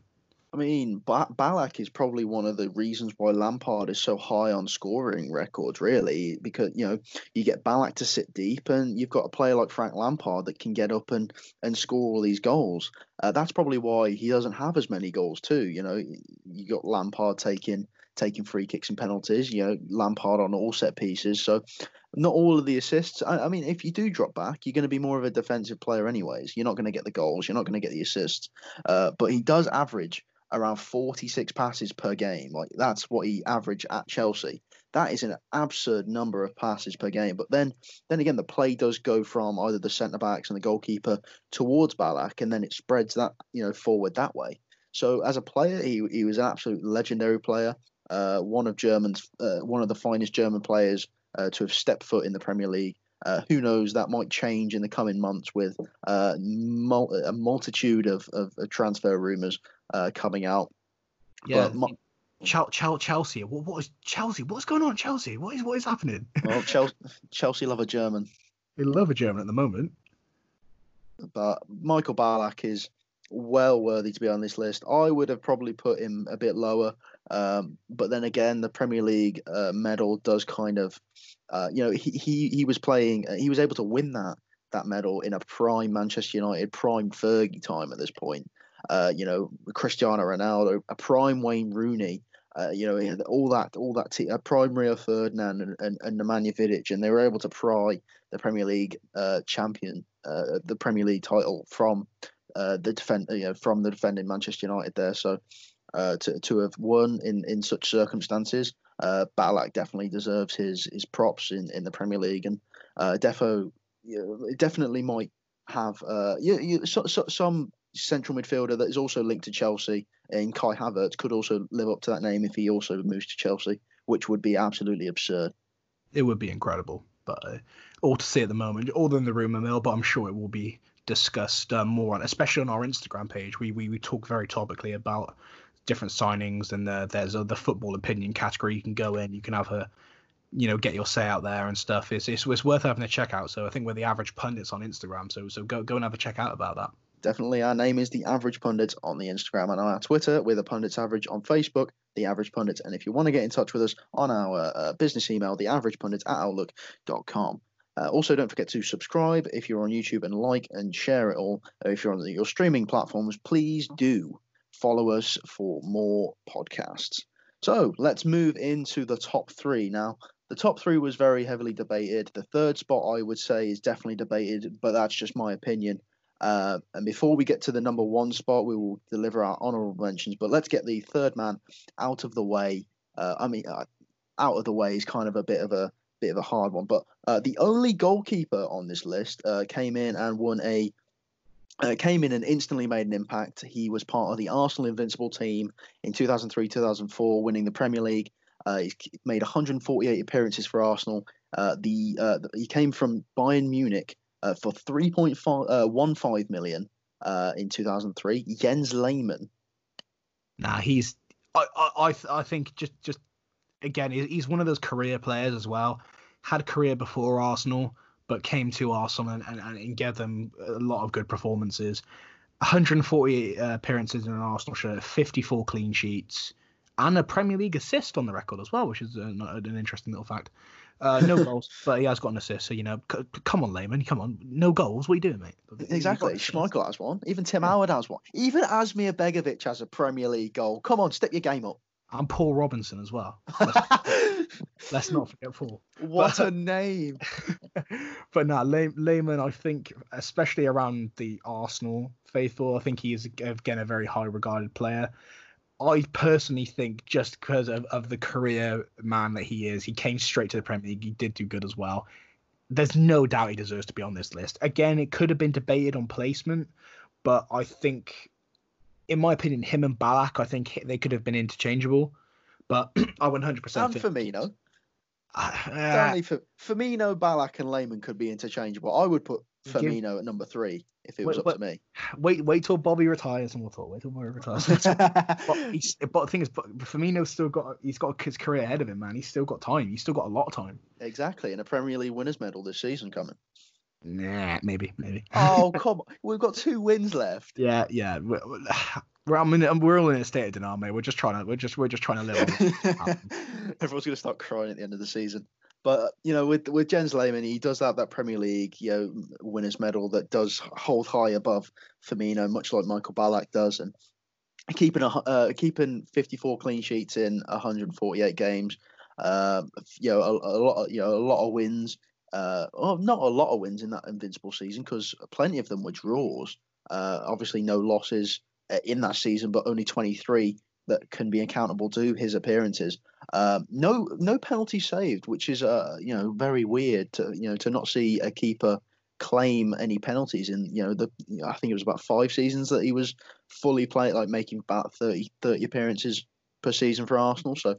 I mean, ba- Ballack is probably one of the reasons why Lampard is so high on scoring records, really, because you know you get Ballack to sit deep, and you've got a player like Frank Lampard that can get up and and score all these goals. Uh, that's probably why he doesn't have as many goals too. You know, you got Lampard taking taking free kicks and penalties. You know, Lampard on all set pieces. So not all of the assists. I, I, mean, if you do drop back, you're going to be more of a defensive player, anyways. You're not going to get the goals. You're not going to get the assists. Uh, but he does average around 46 passes per game. Like that's what he averaged at Chelsea. That is an absurd number of passes per game. But then, then again, the play does go from either the centre backs and the goalkeeper towards Ballack, and then it spreads that you know forward that way. So as a player, he he was an absolute legendary player. Uh, one of German's, uh, one of the finest German players uh, to have stepped foot in the Premier League. Uh, who knows? That might change in the coming months with uh, mul- a multitude of, of, of transfer rumours uh, coming out. Yeah. My, Chelsea. What, what is Chelsea? What's going on, Chelsea? What is what is happening? Well, Chelsea, Chelsea love a German. They love a German at the moment. But Michael Ballack is well worthy to be on this list. I would have probably put him a bit lower. Um, but then again, the Premier League uh, medal does kind of, uh, you know, he, he he was playing, uh, he was able to win that that medal in a prime Manchester United, prime Fergie time at this point. Uh, you know, Cristiano Ronaldo, a prime Wayne Rooney. Uh, you know, all that, all that, t- a prime Rio Ferdinand and, and, and Nemanja Vidic, and they were able to pry the Premier League uh, champion, uh, the Premier League title from uh, the defend, you know, from the defending Manchester United there. So uh, to to have won in in such circumstances, uh, Ballack definitely deserves his his props in, in the Premier League, and uh, Defo you definitely might have uh, you, you, so, so, some central midfielder that is also linked to Chelsea in Kai Havertz could also live up to that name if he also moves to Chelsea, which would be absolutely absurd. It would be incredible, but uh, all to see at the moment, all in the rumor mill. But I'm sure it will be discussed uh, more on, especially on our Instagram page. We we, we talk very topically about different signings, and uh, there's a, the football opinion category you can go in. You can have a, you know, get your say out there and stuff. It's, it's, it's worth having a check out. So I think we're the average pundits on Instagram. So so go go and have a check out about that. Definitely, our name is the Average Pundits on the Instagram and on our Twitter. We're the Pundits Average on Facebook, the Average Pundits. And if you want to get in touch with us on our uh, business email, the Average Pundits at outlook.com. Uh, also, don't forget to subscribe if you're on YouTube and like and share it all. If you're on your streaming platforms, please do follow us for more podcasts. So let's move into the top three. Now, the top three was very heavily debated. The third spot, I would say, is definitely debated, but that's just my opinion. Uh, and before we get to the number one spot, we will deliver our honorable mentions. But let's get the third man out of the way. Uh, I mean, uh, out of the way is kind of a bit of a bit of a hard one. But uh, the only goalkeeper on this list uh, came in and won a uh, came in and instantly made an impact. He was part of the Arsenal Invincible team in 2003 2004, winning the Premier League. Uh, he made 148 appearances for Arsenal. Uh, the, uh, he came from Bayern Munich for 3.15 million in 2003. Jens Lehmann. Nah, he's. I, I I think just just again, he's one of those career players as well. Had a career before Arsenal, but came to Arsenal and, and, and gave them a lot of good performances. 148 uh, appearances in an Arsenal shirt, 54 clean sheets, and a Premier League assist on the record as well, which is an, an interesting little fact. Uh, no goals, but he has got an assist. So you know, c- come on, Lehmann, come on, no goals. What are you doing, mate? Exactly. Schmeichel has one. Even Tim yeah. Howard has one. Even Asmir Begovic has a Premier League goal. Come on, step your game up and Paul Robinson as well. Let's, let's not forget Paul. What but, a name! but now Lehmann, I think, especially around the Arsenal faithful, I think he is again a very high regarded player. I personally think just because of, of the career man that he is, he came straight to the Premier League. He did do good as well. There's no doubt he deserves to be on this list. Again, it could have been debated on placement, but I think in my opinion, him and Ballack, I think they could have been interchangeable. But I 100% and think Firmino. Uh, for Firmino, Ballack, and Lehmann could be interchangeable. I would put Firmino at number three if it was wait, up to me. Wait, wait till Bobby retires and we'll talk. Wait till Bobby retires. but, but the thing is, Firmino's still got he's got his career ahead of him, man. He's still got time. He's still got a lot of time. Exactly, and a Premier League winners medal this season coming. Nah, maybe, maybe. Oh come on, we've got two wins left. Yeah, yeah. We're, we're, I mean, we're all in a state of denial, mate. We're just trying to, we're just, we're just trying to live. Everyone's gonna start crying at the end of the season. But you know, with with Jens Lehmann, he does have that Premier League, you know, winners medal that does hold high above Firmino, much like Michael Ballack does, and keeping a uh, keeping 54 clean sheets in 148 games. Uh, you know, a, a lot, you know, a lot of wins uh, well, not a lot of wins in that invincible season because plenty of them were draws. Uh, obviously, no losses uh, in that season, but only 23 that can be accountable to his appearances. Uh, no, no penalty saved, which is uh, you know very weird to you know to not see a keeper claim any penalties in you know the I think it was about five seasons that he was fully playing like making about 30, 30 appearances per season for Arsenal. So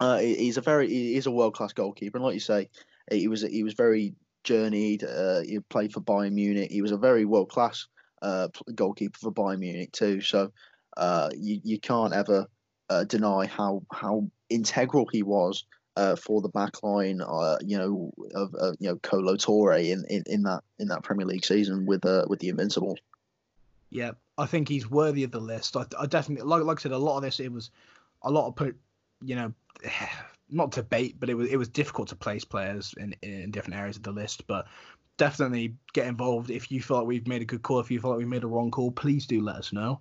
uh, he's a very he's a world class goalkeeper, and like you say, he was he was very journeyed. Uh, he played for Bayern Munich. He was a very world class uh, goalkeeper for Bayern Munich too. So uh, you you can't ever uh, deny how how integral he was uh, for the back line, uh, you know, of you know Kolo Touré in, in, in that in that Premier League season with uh, with the Invincibles. Yeah, I think he's worthy of the list. I, I definitely like like I said, a lot of this it was a lot of put, you know, not debate, but it was it was difficult to place players in in different areas of the list. But definitely get involved if you feel like we've made a good call. If you feel like we made a wrong call, please do let us know.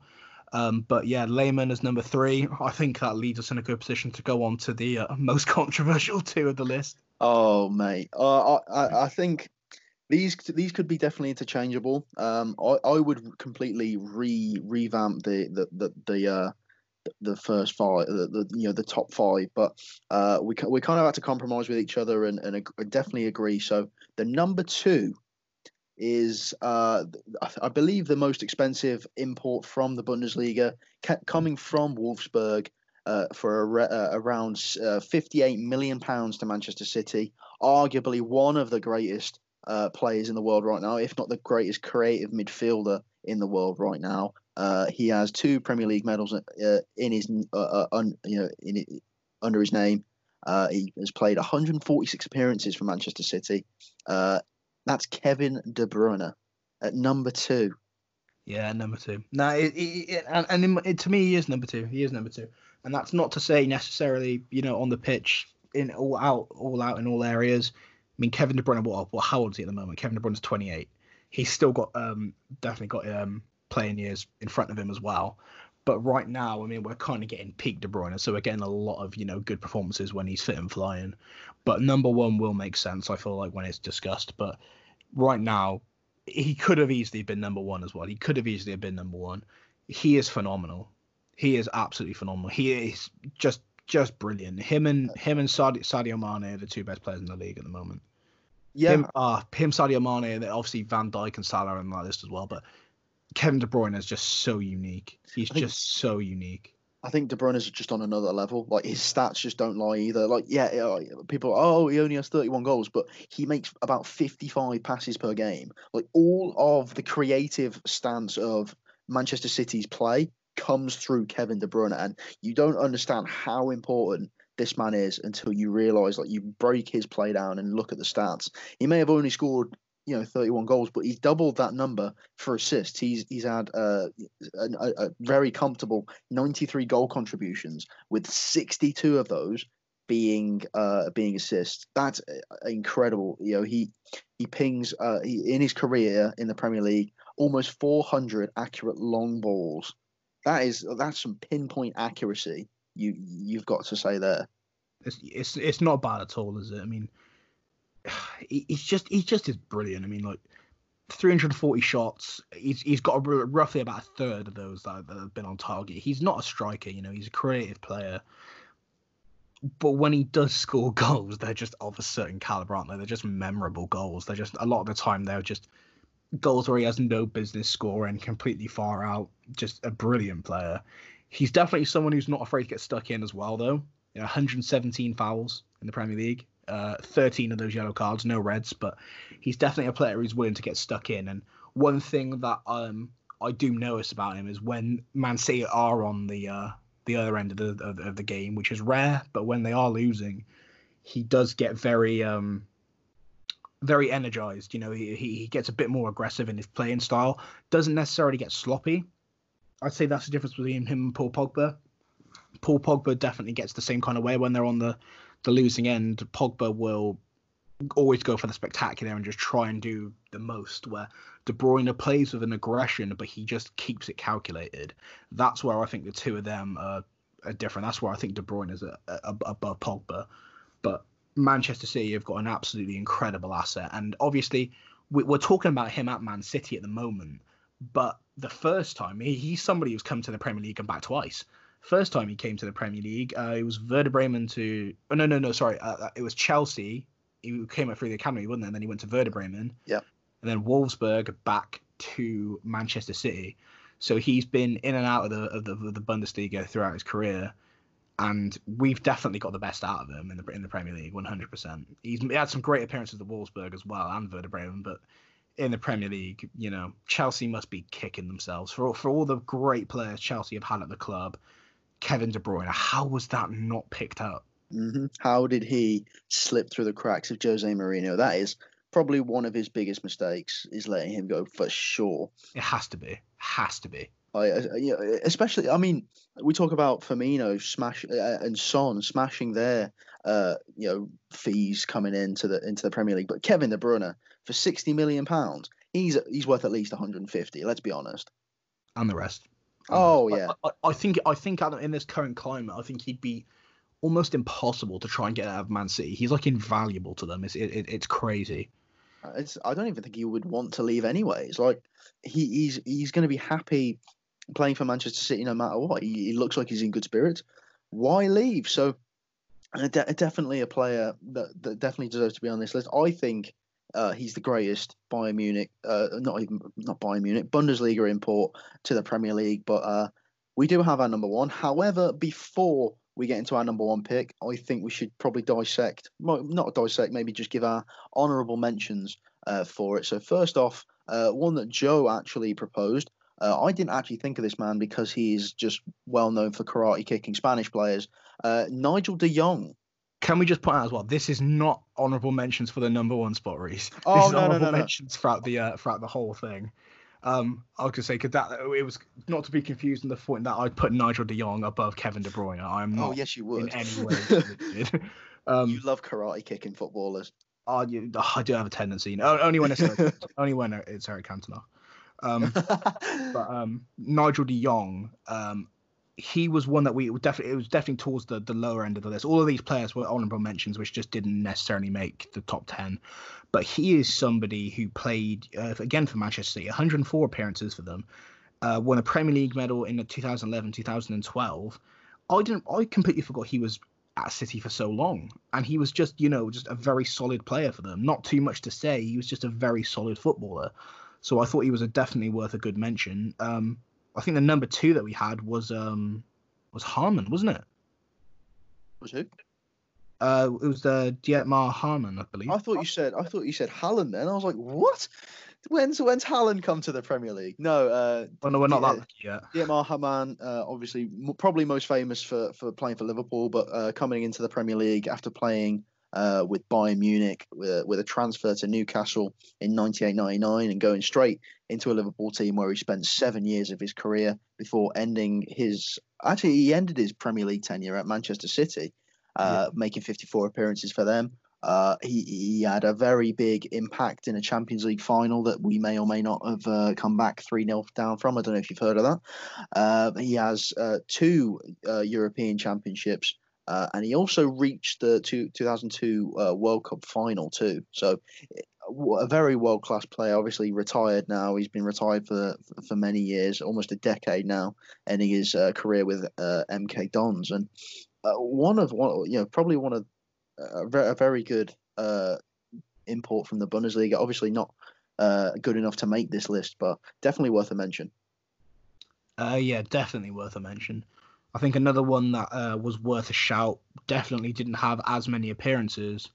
Um, but yeah, Lehmann is number three. I think that leaves us in a good position to go on to the uh, most controversial two of the list. Oh, mate, uh, I, I think these these could be definitely interchangeable. Um, I, I would completely re revamp the the the, the uh, the first five, the, the you know the top five, but uh, we we kind of had to compromise with each other and and definitely agree. So the number two is uh, I believe the most expensive import from the Bundesliga, coming from Wolfsburg. Uh, for a, uh, around uh, 58 million pounds to Manchester City, arguably one of the greatest uh, players in the world right now, if not the greatest creative midfielder in the world right now. Uh, he has two Premier League medals uh, in his, un, you know, in, under his name. he has played 146 appearances for Manchester City. That's Kevin De Bruyne at number two. Yeah, number two. No, it, it, it, and, and to me, he is number two. He is number two, and that's not to say necessarily, you know, on the pitch in all out, all out in all areas. I mean, Kevin De Bruyne, what, what how old is he at the moment? Kevin De Bruyne's 28. He's still got um definitely got um playing years in front of him as well. But right now, I mean, we're kind of getting peak De Bruyne, so we're getting a lot of you know good performances when he's fit and flying. But number one will make sense, I feel like, when it's discussed. But right now, he could have easily been number one as well. He could have easily been number one. He is phenomenal. He is absolutely phenomenal. He is just just brilliant. Him and him and Sadio, Sadio Mane are the two best players in the league at the moment. Yeah, him, uh, him Sadio Mane, and then obviously Van Dijk and Salah and that list as well. But Kevin De Bruyne is just so unique. He's think, just so unique. I think De Bruyne is just on another level. Like his stats just don't lie either. Like yeah, people, oh, he only has 31 goals, but he makes about 55 passes per game. Like all of the creative stance of Manchester City's play comes through Kevin De Bruyne, and you don't understand how important this man is until you realise like you break his play down and look at the stats. He may have only scored you know 31 goals, but he's doubled that number for assists. He's he's had uh, a, a, very comfortable 93 goal contributions, with 62 of those being uh, being assists. That's uh, incredible. You know he he pings uh, he, in his career in the Premier League almost 400 accurate long balls. That is that's some pinpoint accuracy. You you've got to say there. It's it's it's not bad at all, is it? I mean he's just he's just as brilliant. I mean, like 340 shots. He's he's got a, roughly about a third of those that, that have been on target. He's not a striker, you know. He's a creative player. But when he does score goals, they're just of a certain caliber, aren't they? They're just memorable goals. They're just a lot of the time they're just goals where he has no business scoring, completely far out. Just a brilliant player. He's definitely someone who's not afraid to get stuck in as well, though. You know, 117 fouls in the Premier League uh, 13 of those yellow cards, no reds, but he's definitely a player who's willing to get stuck in. And one thing that um, I do notice about him is when Man City are on the uh, the other end of the of, of, the game, which is rare, but when they are losing, he does get very um, very energized. You know, he, he gets a bit more aggressive in his playing style. Doesn't necessarily get sloppy. I'd say that's the difference between him and Paul Pogba. Paul Pogba definitely gets the same kind of way when they're on the the losing end, Pogba will always go for the spectacular and just try and do the most. Where De Bruyne plays with an aggression, but he just keeps it calculated. That's where I think the two of them are, are different. That's where I think De Bruyne is uh, uh, a, a, above Pogba. But Manchester City have got an absolutely incredible asset, and obviously we, are talking about him at Man City at the moment. But the first time he, he's somebody who's come to the Premier League and back twice. First time he came to the Premier League, uh, it was Werder Bremen to. Oh no, no, no, sorry. Uh, uh, it was Chelsea. He came up through the academy, wasn't it? And then he went to Werder Bremen. Yeah. And then Wolfsburg back to Manchester City. So he's been in and out of the of the, of the Bundesliga throughout his career, and we've definitely got the best out of him in the in the Premier League, 100%. He's he had some great appearances at Wolfsburg as well and Werder Bremen, but in the Premier League, you know, Chelsea must be kicking themselves for for all the great players Chelsea have had at the club. Kevin De Bruyne, how was that not picked up? Mm-hmm. How did he slip through the cracks of Jose Mourinho? That is probably one of his biggest mistakes is letting him go for sure. It has to be, has to be. I, you know, especially, I mean, we talk about Firmino smash uh, and Son smashing their, uh, you know, fees coming into the into the Premier League, but Kevin De Bruyne for sixty million pounds, he's he's worth at least one hundred and fifty. Let's be honest. And the rest. Um, oh yeah. I, I, I think I think in this current climate, I think he'd be almost impossible to try and get out of Man City. He's like invaluable to them. It's it, it's crazy. Uh, it's, I don't even think he would want to leave anyway. It's like he, he's he's going to be happy playing for Manchester City no matter what. He, he looks like he's in good spirits. Why leave? So, uh, de- definitely a player that, that definitely deserves to be on this list. I think uh, he's the greatest Bayern Munich, uh, not even not Bayern Munich, Bundesliga import to the Premier League. But uh, we do have our number one. However, before we get into our number one pick, I think we should probably dissect, not dissect, maybe just give our honourable mentions uh, for it. So first off, uh, one that Joe actually proposed. Uh, I didn't actually think of this man because he's just well known for karate kicking Spanish players. Nigel De Jong. Can we just point out as well? This is not honourable mentions for the number one spot, Reese. Oh this is no, honourable no, no, no. mentions throughout the uh, throughout the whole thing. Um, I was gonna say, could that it was not to be confused in the point that I'd put Nigel De Jong above Kevin De Bruyne. I'm not Oh yes, you would. in any way. um, you love karate kicking footballers. I, you, I do have a tendency. Only when it's Eric, only when it's Eric Cantona. Um, but um, Nigel De Jong, um, he was one that we definitely it was definitely towards the, the lower end of the list. All of these players were honourable mentions, which just didn't necessarily make the top ten. But he is somebody who played uh, again for Manchester City, 104 appearances for them, uh, won a Premier League medal in 2011, 2012. I didn't. I completely forgot he was at City for so long, and he was just you know just a very solid player for them. Not too much to say. He was just a very solid footballer. So I thought he was definitely worth a good mention. Um, I think the number two that we had was um, was Hamann, wasn't it? Was who? Uh, it was the Dietmar Hamann, I believe. I thought you said I thought you said Haaland. Then I was like, what? When's when's Haaland come to the Premier League? No, uh, well, no, we're not that lucky yet. Dietmar Hamann, uh, obviously m- probably most famous for for playing for Liverpool, but uh, coming into the Premier League after playing uh, with Bayern Munich with, with a transfer to Newcastle in 98-99 and going straight into a Liverpool team where he spent seven years of his career before ending his actually he ended his Premier League tenure at Manchester City, uh, making 54 appearances for them. Uh, he, he had a very big impact in a Champions League final that we may or may not have uh, come back 3 0 down from. I don't know if you've heard of that. Uh, he has uh, two uh, European Championships. Uh, and he also reached the two, 2002 World Cup final too. So, a very world class player. Obviously retired now. He's been retired for for many years, almost a decade now, ending his career with MK Dons. And one of one, you know, probably one of a, a very good uh, import from the Bundesliga. Obviously not uh, good enough to make this list, but definitely worth a mention. Uh, yeah, definitely worth a mention. I think another one that uh, was worth a shout. Definitely didn't have as many appearances.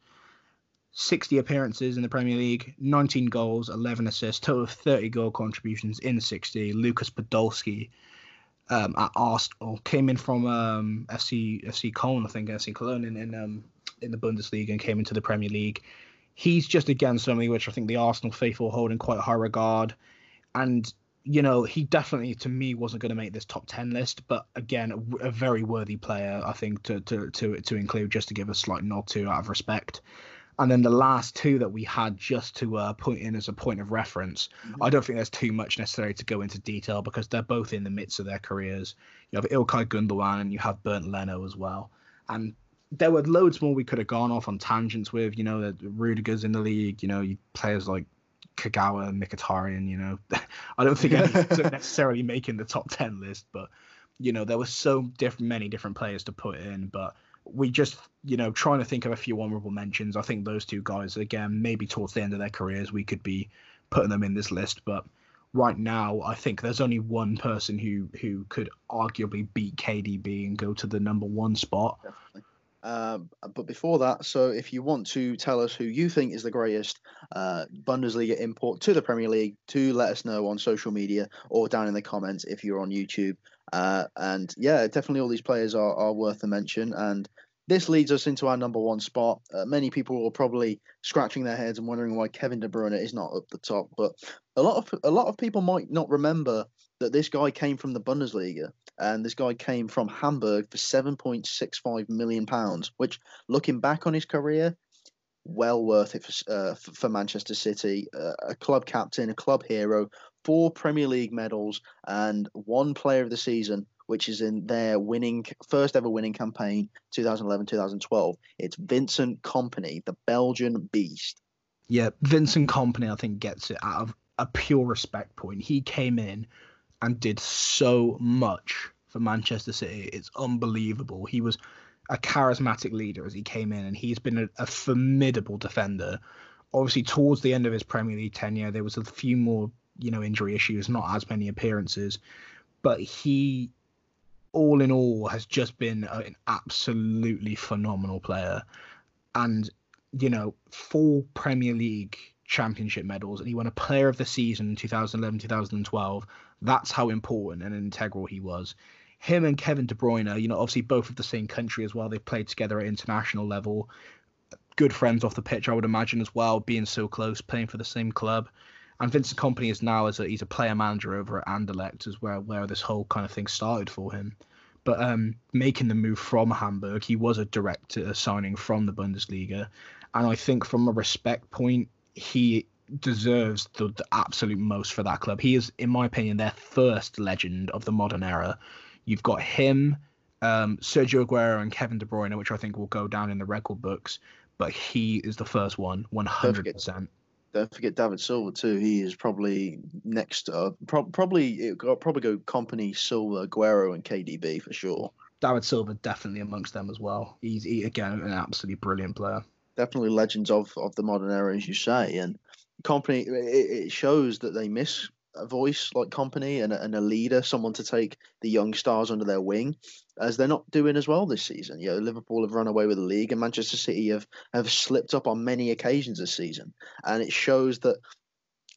60 appearances in the Premier League, 19 goals, 11 assists, total of 30 goal contributions in 60. Lucas Podolski um, at Arsenal came in from um, FC FC Cologne, I think FC Cologne in, in um, in the Bundesliga and came into the Premier League. He's just again somebody which I think the Arsenal faithful hold in quite high regard, and you know he definitely to me wasn't going to make this top ten list, but again a, a, very worthy player I think to to to to include just to give a slight nod to out of respect. And then the last two that we had just to uh, point in as a point of reference, mm-hmm. I don't think there's too much necessary to go into detail because they're both in the midst of their careers. You have Ilkay Gundogan and you have Bernd Leno as well. And there were loads more we could have gone off on tangents with. You know, the Rudiger's in the league. You know, players like Kagawa, Mkhitaryan. You know, I don't think any necessarily making the top ten list, but you know, there were so different, many different players to put in. But we just, you know, trying to think of a few honourable mentions. I think those two guys, again, maybe towards the end of their careers, we could be putting them in this list, but. Right now, I think there's only one person who who could arguably beat KDB and go to the number one spot. Definitely Um, but before that, so if you want to tell us who you think is the greatest uh, Bundesliga import to the Premier League, to let us know on social media or down in the comments if you're on YouTube. Uh, and yeah, definitely all these players are, are worth a mention. And this leads us into our number one spot. Uh, many people are probably scratching their heads and wondering why Kevin De Bruyne is not up the top. But a lot of a lot of people might not remember that this guy came from the Bundesliga and this guy came from Hamburg for 7.65 million pounds, which, looking back on his career, well worth it for uh, for Manchester City. Uh, a club captain, a club hero, four Premier League medals, and one Player of the Season which is in their winning first ever winning campaign 2011-2012 it's vincent kompany the belgian beast. Yeah vincent kompany i think gets it out of a pure respect point. He came in and did so much for manchester city. It's unbelievable. He was a charismatic leader as he came in and he's been a, a formidable defender. Obviously towards the end of his premier league tenure there was a few more you know injury issues not as many appearances but he all in all has just been an absolutely phenomenal player. And you know four premier league championship medals and he won a player of the season in 2011 2012 that's how important and integral he was. Him and kevin de bruyne you know obviously both of the same country as well. They've played together at international level. Good friends off the pitch i would imagine as well being so close playing for the same club. And Vincent Kompany is now as a he's a player manager over at Anderlecht, is where where this whole kind of thing started for him. But um, making the move from Hamburg, he was a direct signing from the Bundesliga, and I think from a respect point, he deserves the, the absolute most for that club. He is, in my opinion, their first legend of the modern era. You've got him, um, Sergio Aguero, and Kevin De Bruyne, which I think will go down in the record books. But he is the first one, one hundred percent don't forget David Silva too. He is probably next. Uh, pro- probably probably go Kompany, Silva, Aguero, and KDB for sure. David Silva definitely amongst them as well. He's he, again an absolutely brilliant player. Definitely legends of of the modern era, as you say, and Kompany. It, it shows that they miss a voice like Kompany and a, and a leader, someone to take the young stars under their wing, as they're not doing as well this season. You know, Liverpool have run away with the league, and Manchester City have have slipped up on many occasions this season, and it shows that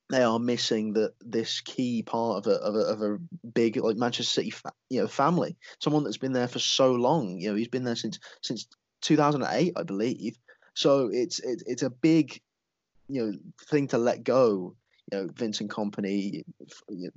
they are missing that this key part of a, of a of a big like Manchester City fa- you know family, someone that's been there for so long. You know, he's been there since since 2008, I believe. So it's it, it's a big you know thing to let go you know Vincent Kompany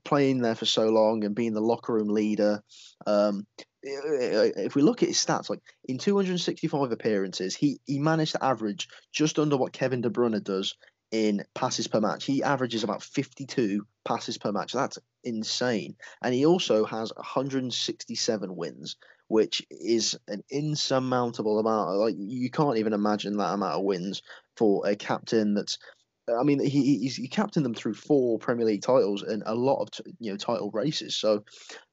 playing there for so long and being the locker room leader. Um, if we look at his stats, like in 265 appearances, he he managed to average just under what Kevin De Bruyne does in passes per match. He averages about 52 passes per match. That's insane. And he also has 167 wins, which is an insurmountable amount. Like you can't even imagine that amount of wins for a captain that's I mean, he he's, he captained them through four Premier League titles and a lot of you know title races. So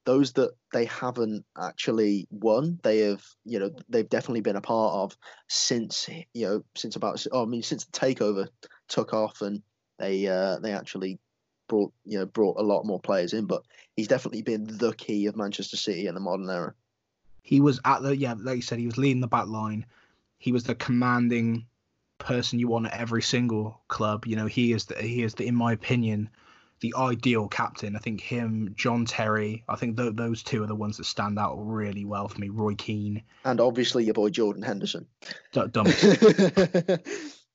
those that they haven't actually won, they have you know they've definitely been a part of since you know since about oh, I mean since the takeover took off and they uh, they actually brought you know brought a lot more players in. But he's definitely been the key of Manchester City in the modern era. He was at the yeah, like you said, he was leading the back line. He was the commanding person you want at every single club. You know, he is the, he is the, in my opinion, the ideal captain. I think him, John Terry. I think th- those two are the ones that stand out really well for me. Roy Keane and obviously your boy Jordan Henderson. D-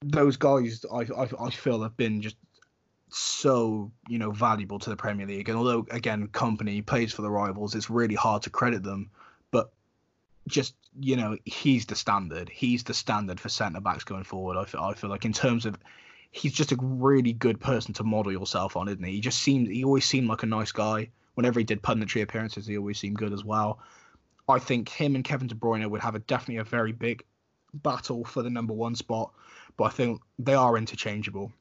those guys, I, I I feel have been just so you know valuable to the Premier League. And although again, Kompany plays for the rivals, it's really hard to credit them. Just you know he's the standard. He's the standard for centre backs going forward. I feel I feel like in terms of he's just a really good person to model yourself on, isn't he? He just seemed he always seemed like a nice guy. Whenever he did punditry appearances, he always seemed good as well. I think him and Kevin De Bruyne would have a definitely a very big battle for the number one spot, but I think they are interchangeable.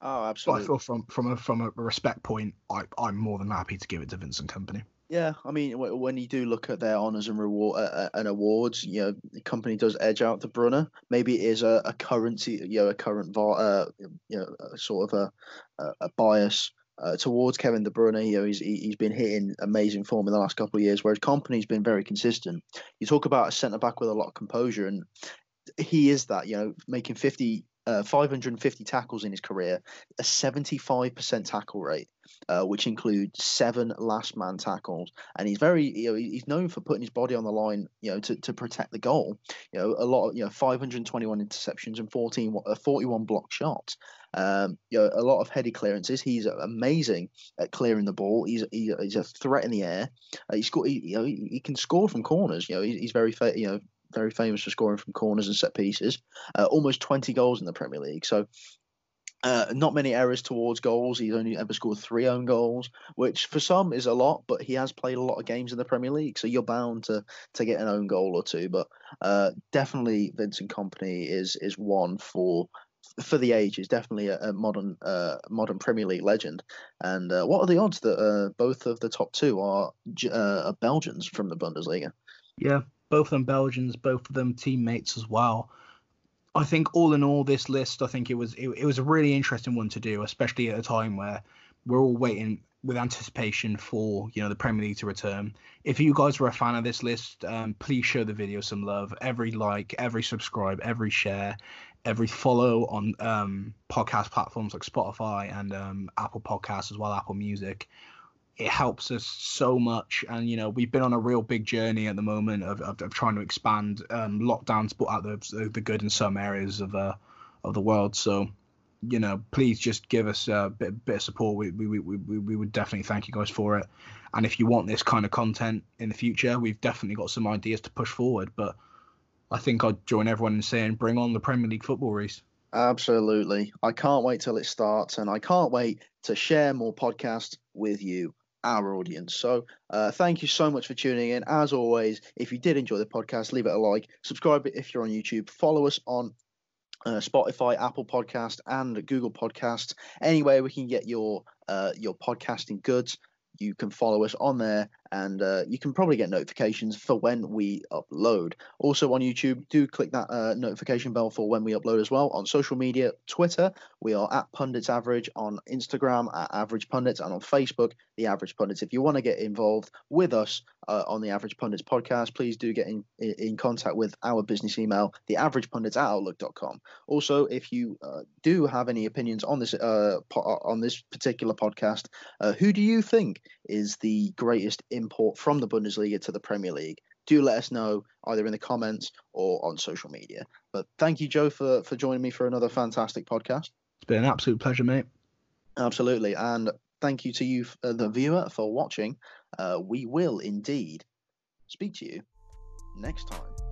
Oh, absolutely. But I feel from from a from a respect point, I I'm more than happy to give it to Vincent Kompany. Yeah, I mean, when you do look at their honors and reward uh, and awards, you know, the Kompany does edge out De Bruyne. Maybe it is a, a currency, you know, a current, uh, you know, sort of a, a bias uh, towards Kevin De Bruyne. You know, he's he's been hitting amazing form in the last couple of years, whereas Kompany's been very consistent. You talk about a centre back with a lot of composure, and he is that. You know, making 50, uh, 550 tackles in his career, a 75% tackle rate, uh, which includes seven last man tackles. And he's very, you know, he's known for putting his body on the line, you know, to, to protect the goal. You know, a lot of, you know, 521 interceptions and 14, uh, 41 block shots. Um, you know, a lot of heady clearances. He's amazing at clearing the ball. He's he, he's a threat in the air. Uh, he score. He, you know, he, he, can score from corners. You know, he, he's very you know very famous for scoring from corners and set pieces. Uh, almost 20 goals in the Premier League. So uh, not many errors towards goals. He's only ever scored three own goals, which for some is a lot, but he has played a lot of games in the Premier League, so you're bound to to get an own goal or two. But uh, definitely, Vincent Kompany is is one for for the age. He's definitely a, a modern uh, modern Premier League legend. And uh, what are the odds that uh, both of the top two are uh, Belgians from the Bundesliga? Yeah, both of them Belgians, both of them teammates as well. I think all in all, this list, I think it was it, it was a really interesting one to do, especially at a time where we're all waiting with anticipation for you know the Premier League to return. If you guys were a fan of this list, um, please show the video some love. Every like, every subscribe, every share, every follow on um, podcast platforms like Spotify and um, Apple Podcasts as well, Apple Music it helps us so much. And you know, we've been on a real big journey at the moment of, of, of trying to expand um, lockdowns, but out the the good in some areas of uh, of the world. So, you know, please just give us a bit, bit of support. We, we, we, we, we would definitely thank you guys for it. And if you want this kind of content in the future, we've definitely got some ideas to push forward. But I think I'd join everyone in saying, bring on the Premier League football race. Absolutely. I can't wait till it starts, and I can't wait to share more podcasts with you our audience. So uh, thank you so much for tuning in. As always, if you did enjoy the podcast, leave it a like, subscribe if you're on YouTube, follow us on uh, Spotify, Apple Podcast, and Google Podcasts. Anyway, we can get your uh, your podcasting goods. You can follow us on there and uh, you can probably get notifications for when we upload. Also on YouTube, do click that uh, notification bell for when we upload as well. On social media, Twitter, we are at Pundits Average. On Instagram, at Average Pundits, and on Facebook, The Average Pundits. If you want to get involved with us uh, on the Average Pundits podcast, please do get in, in contact with our business email, theaveragepundits at outlook.com. Also, if you uh, do have any opinions on this uh, po- on this particular podcast, uh, who do you think is the greatest import from the Bundesliga to the Premier League, do let us know either in the comments or on social media. But thank you, Joe, for, for joining me for another fantastic podcast. It's been an absolute pleasure, mate. Absolutely. And thank you to you, uh, the viewer, for watching. Uh, we will indeed speak to you next time.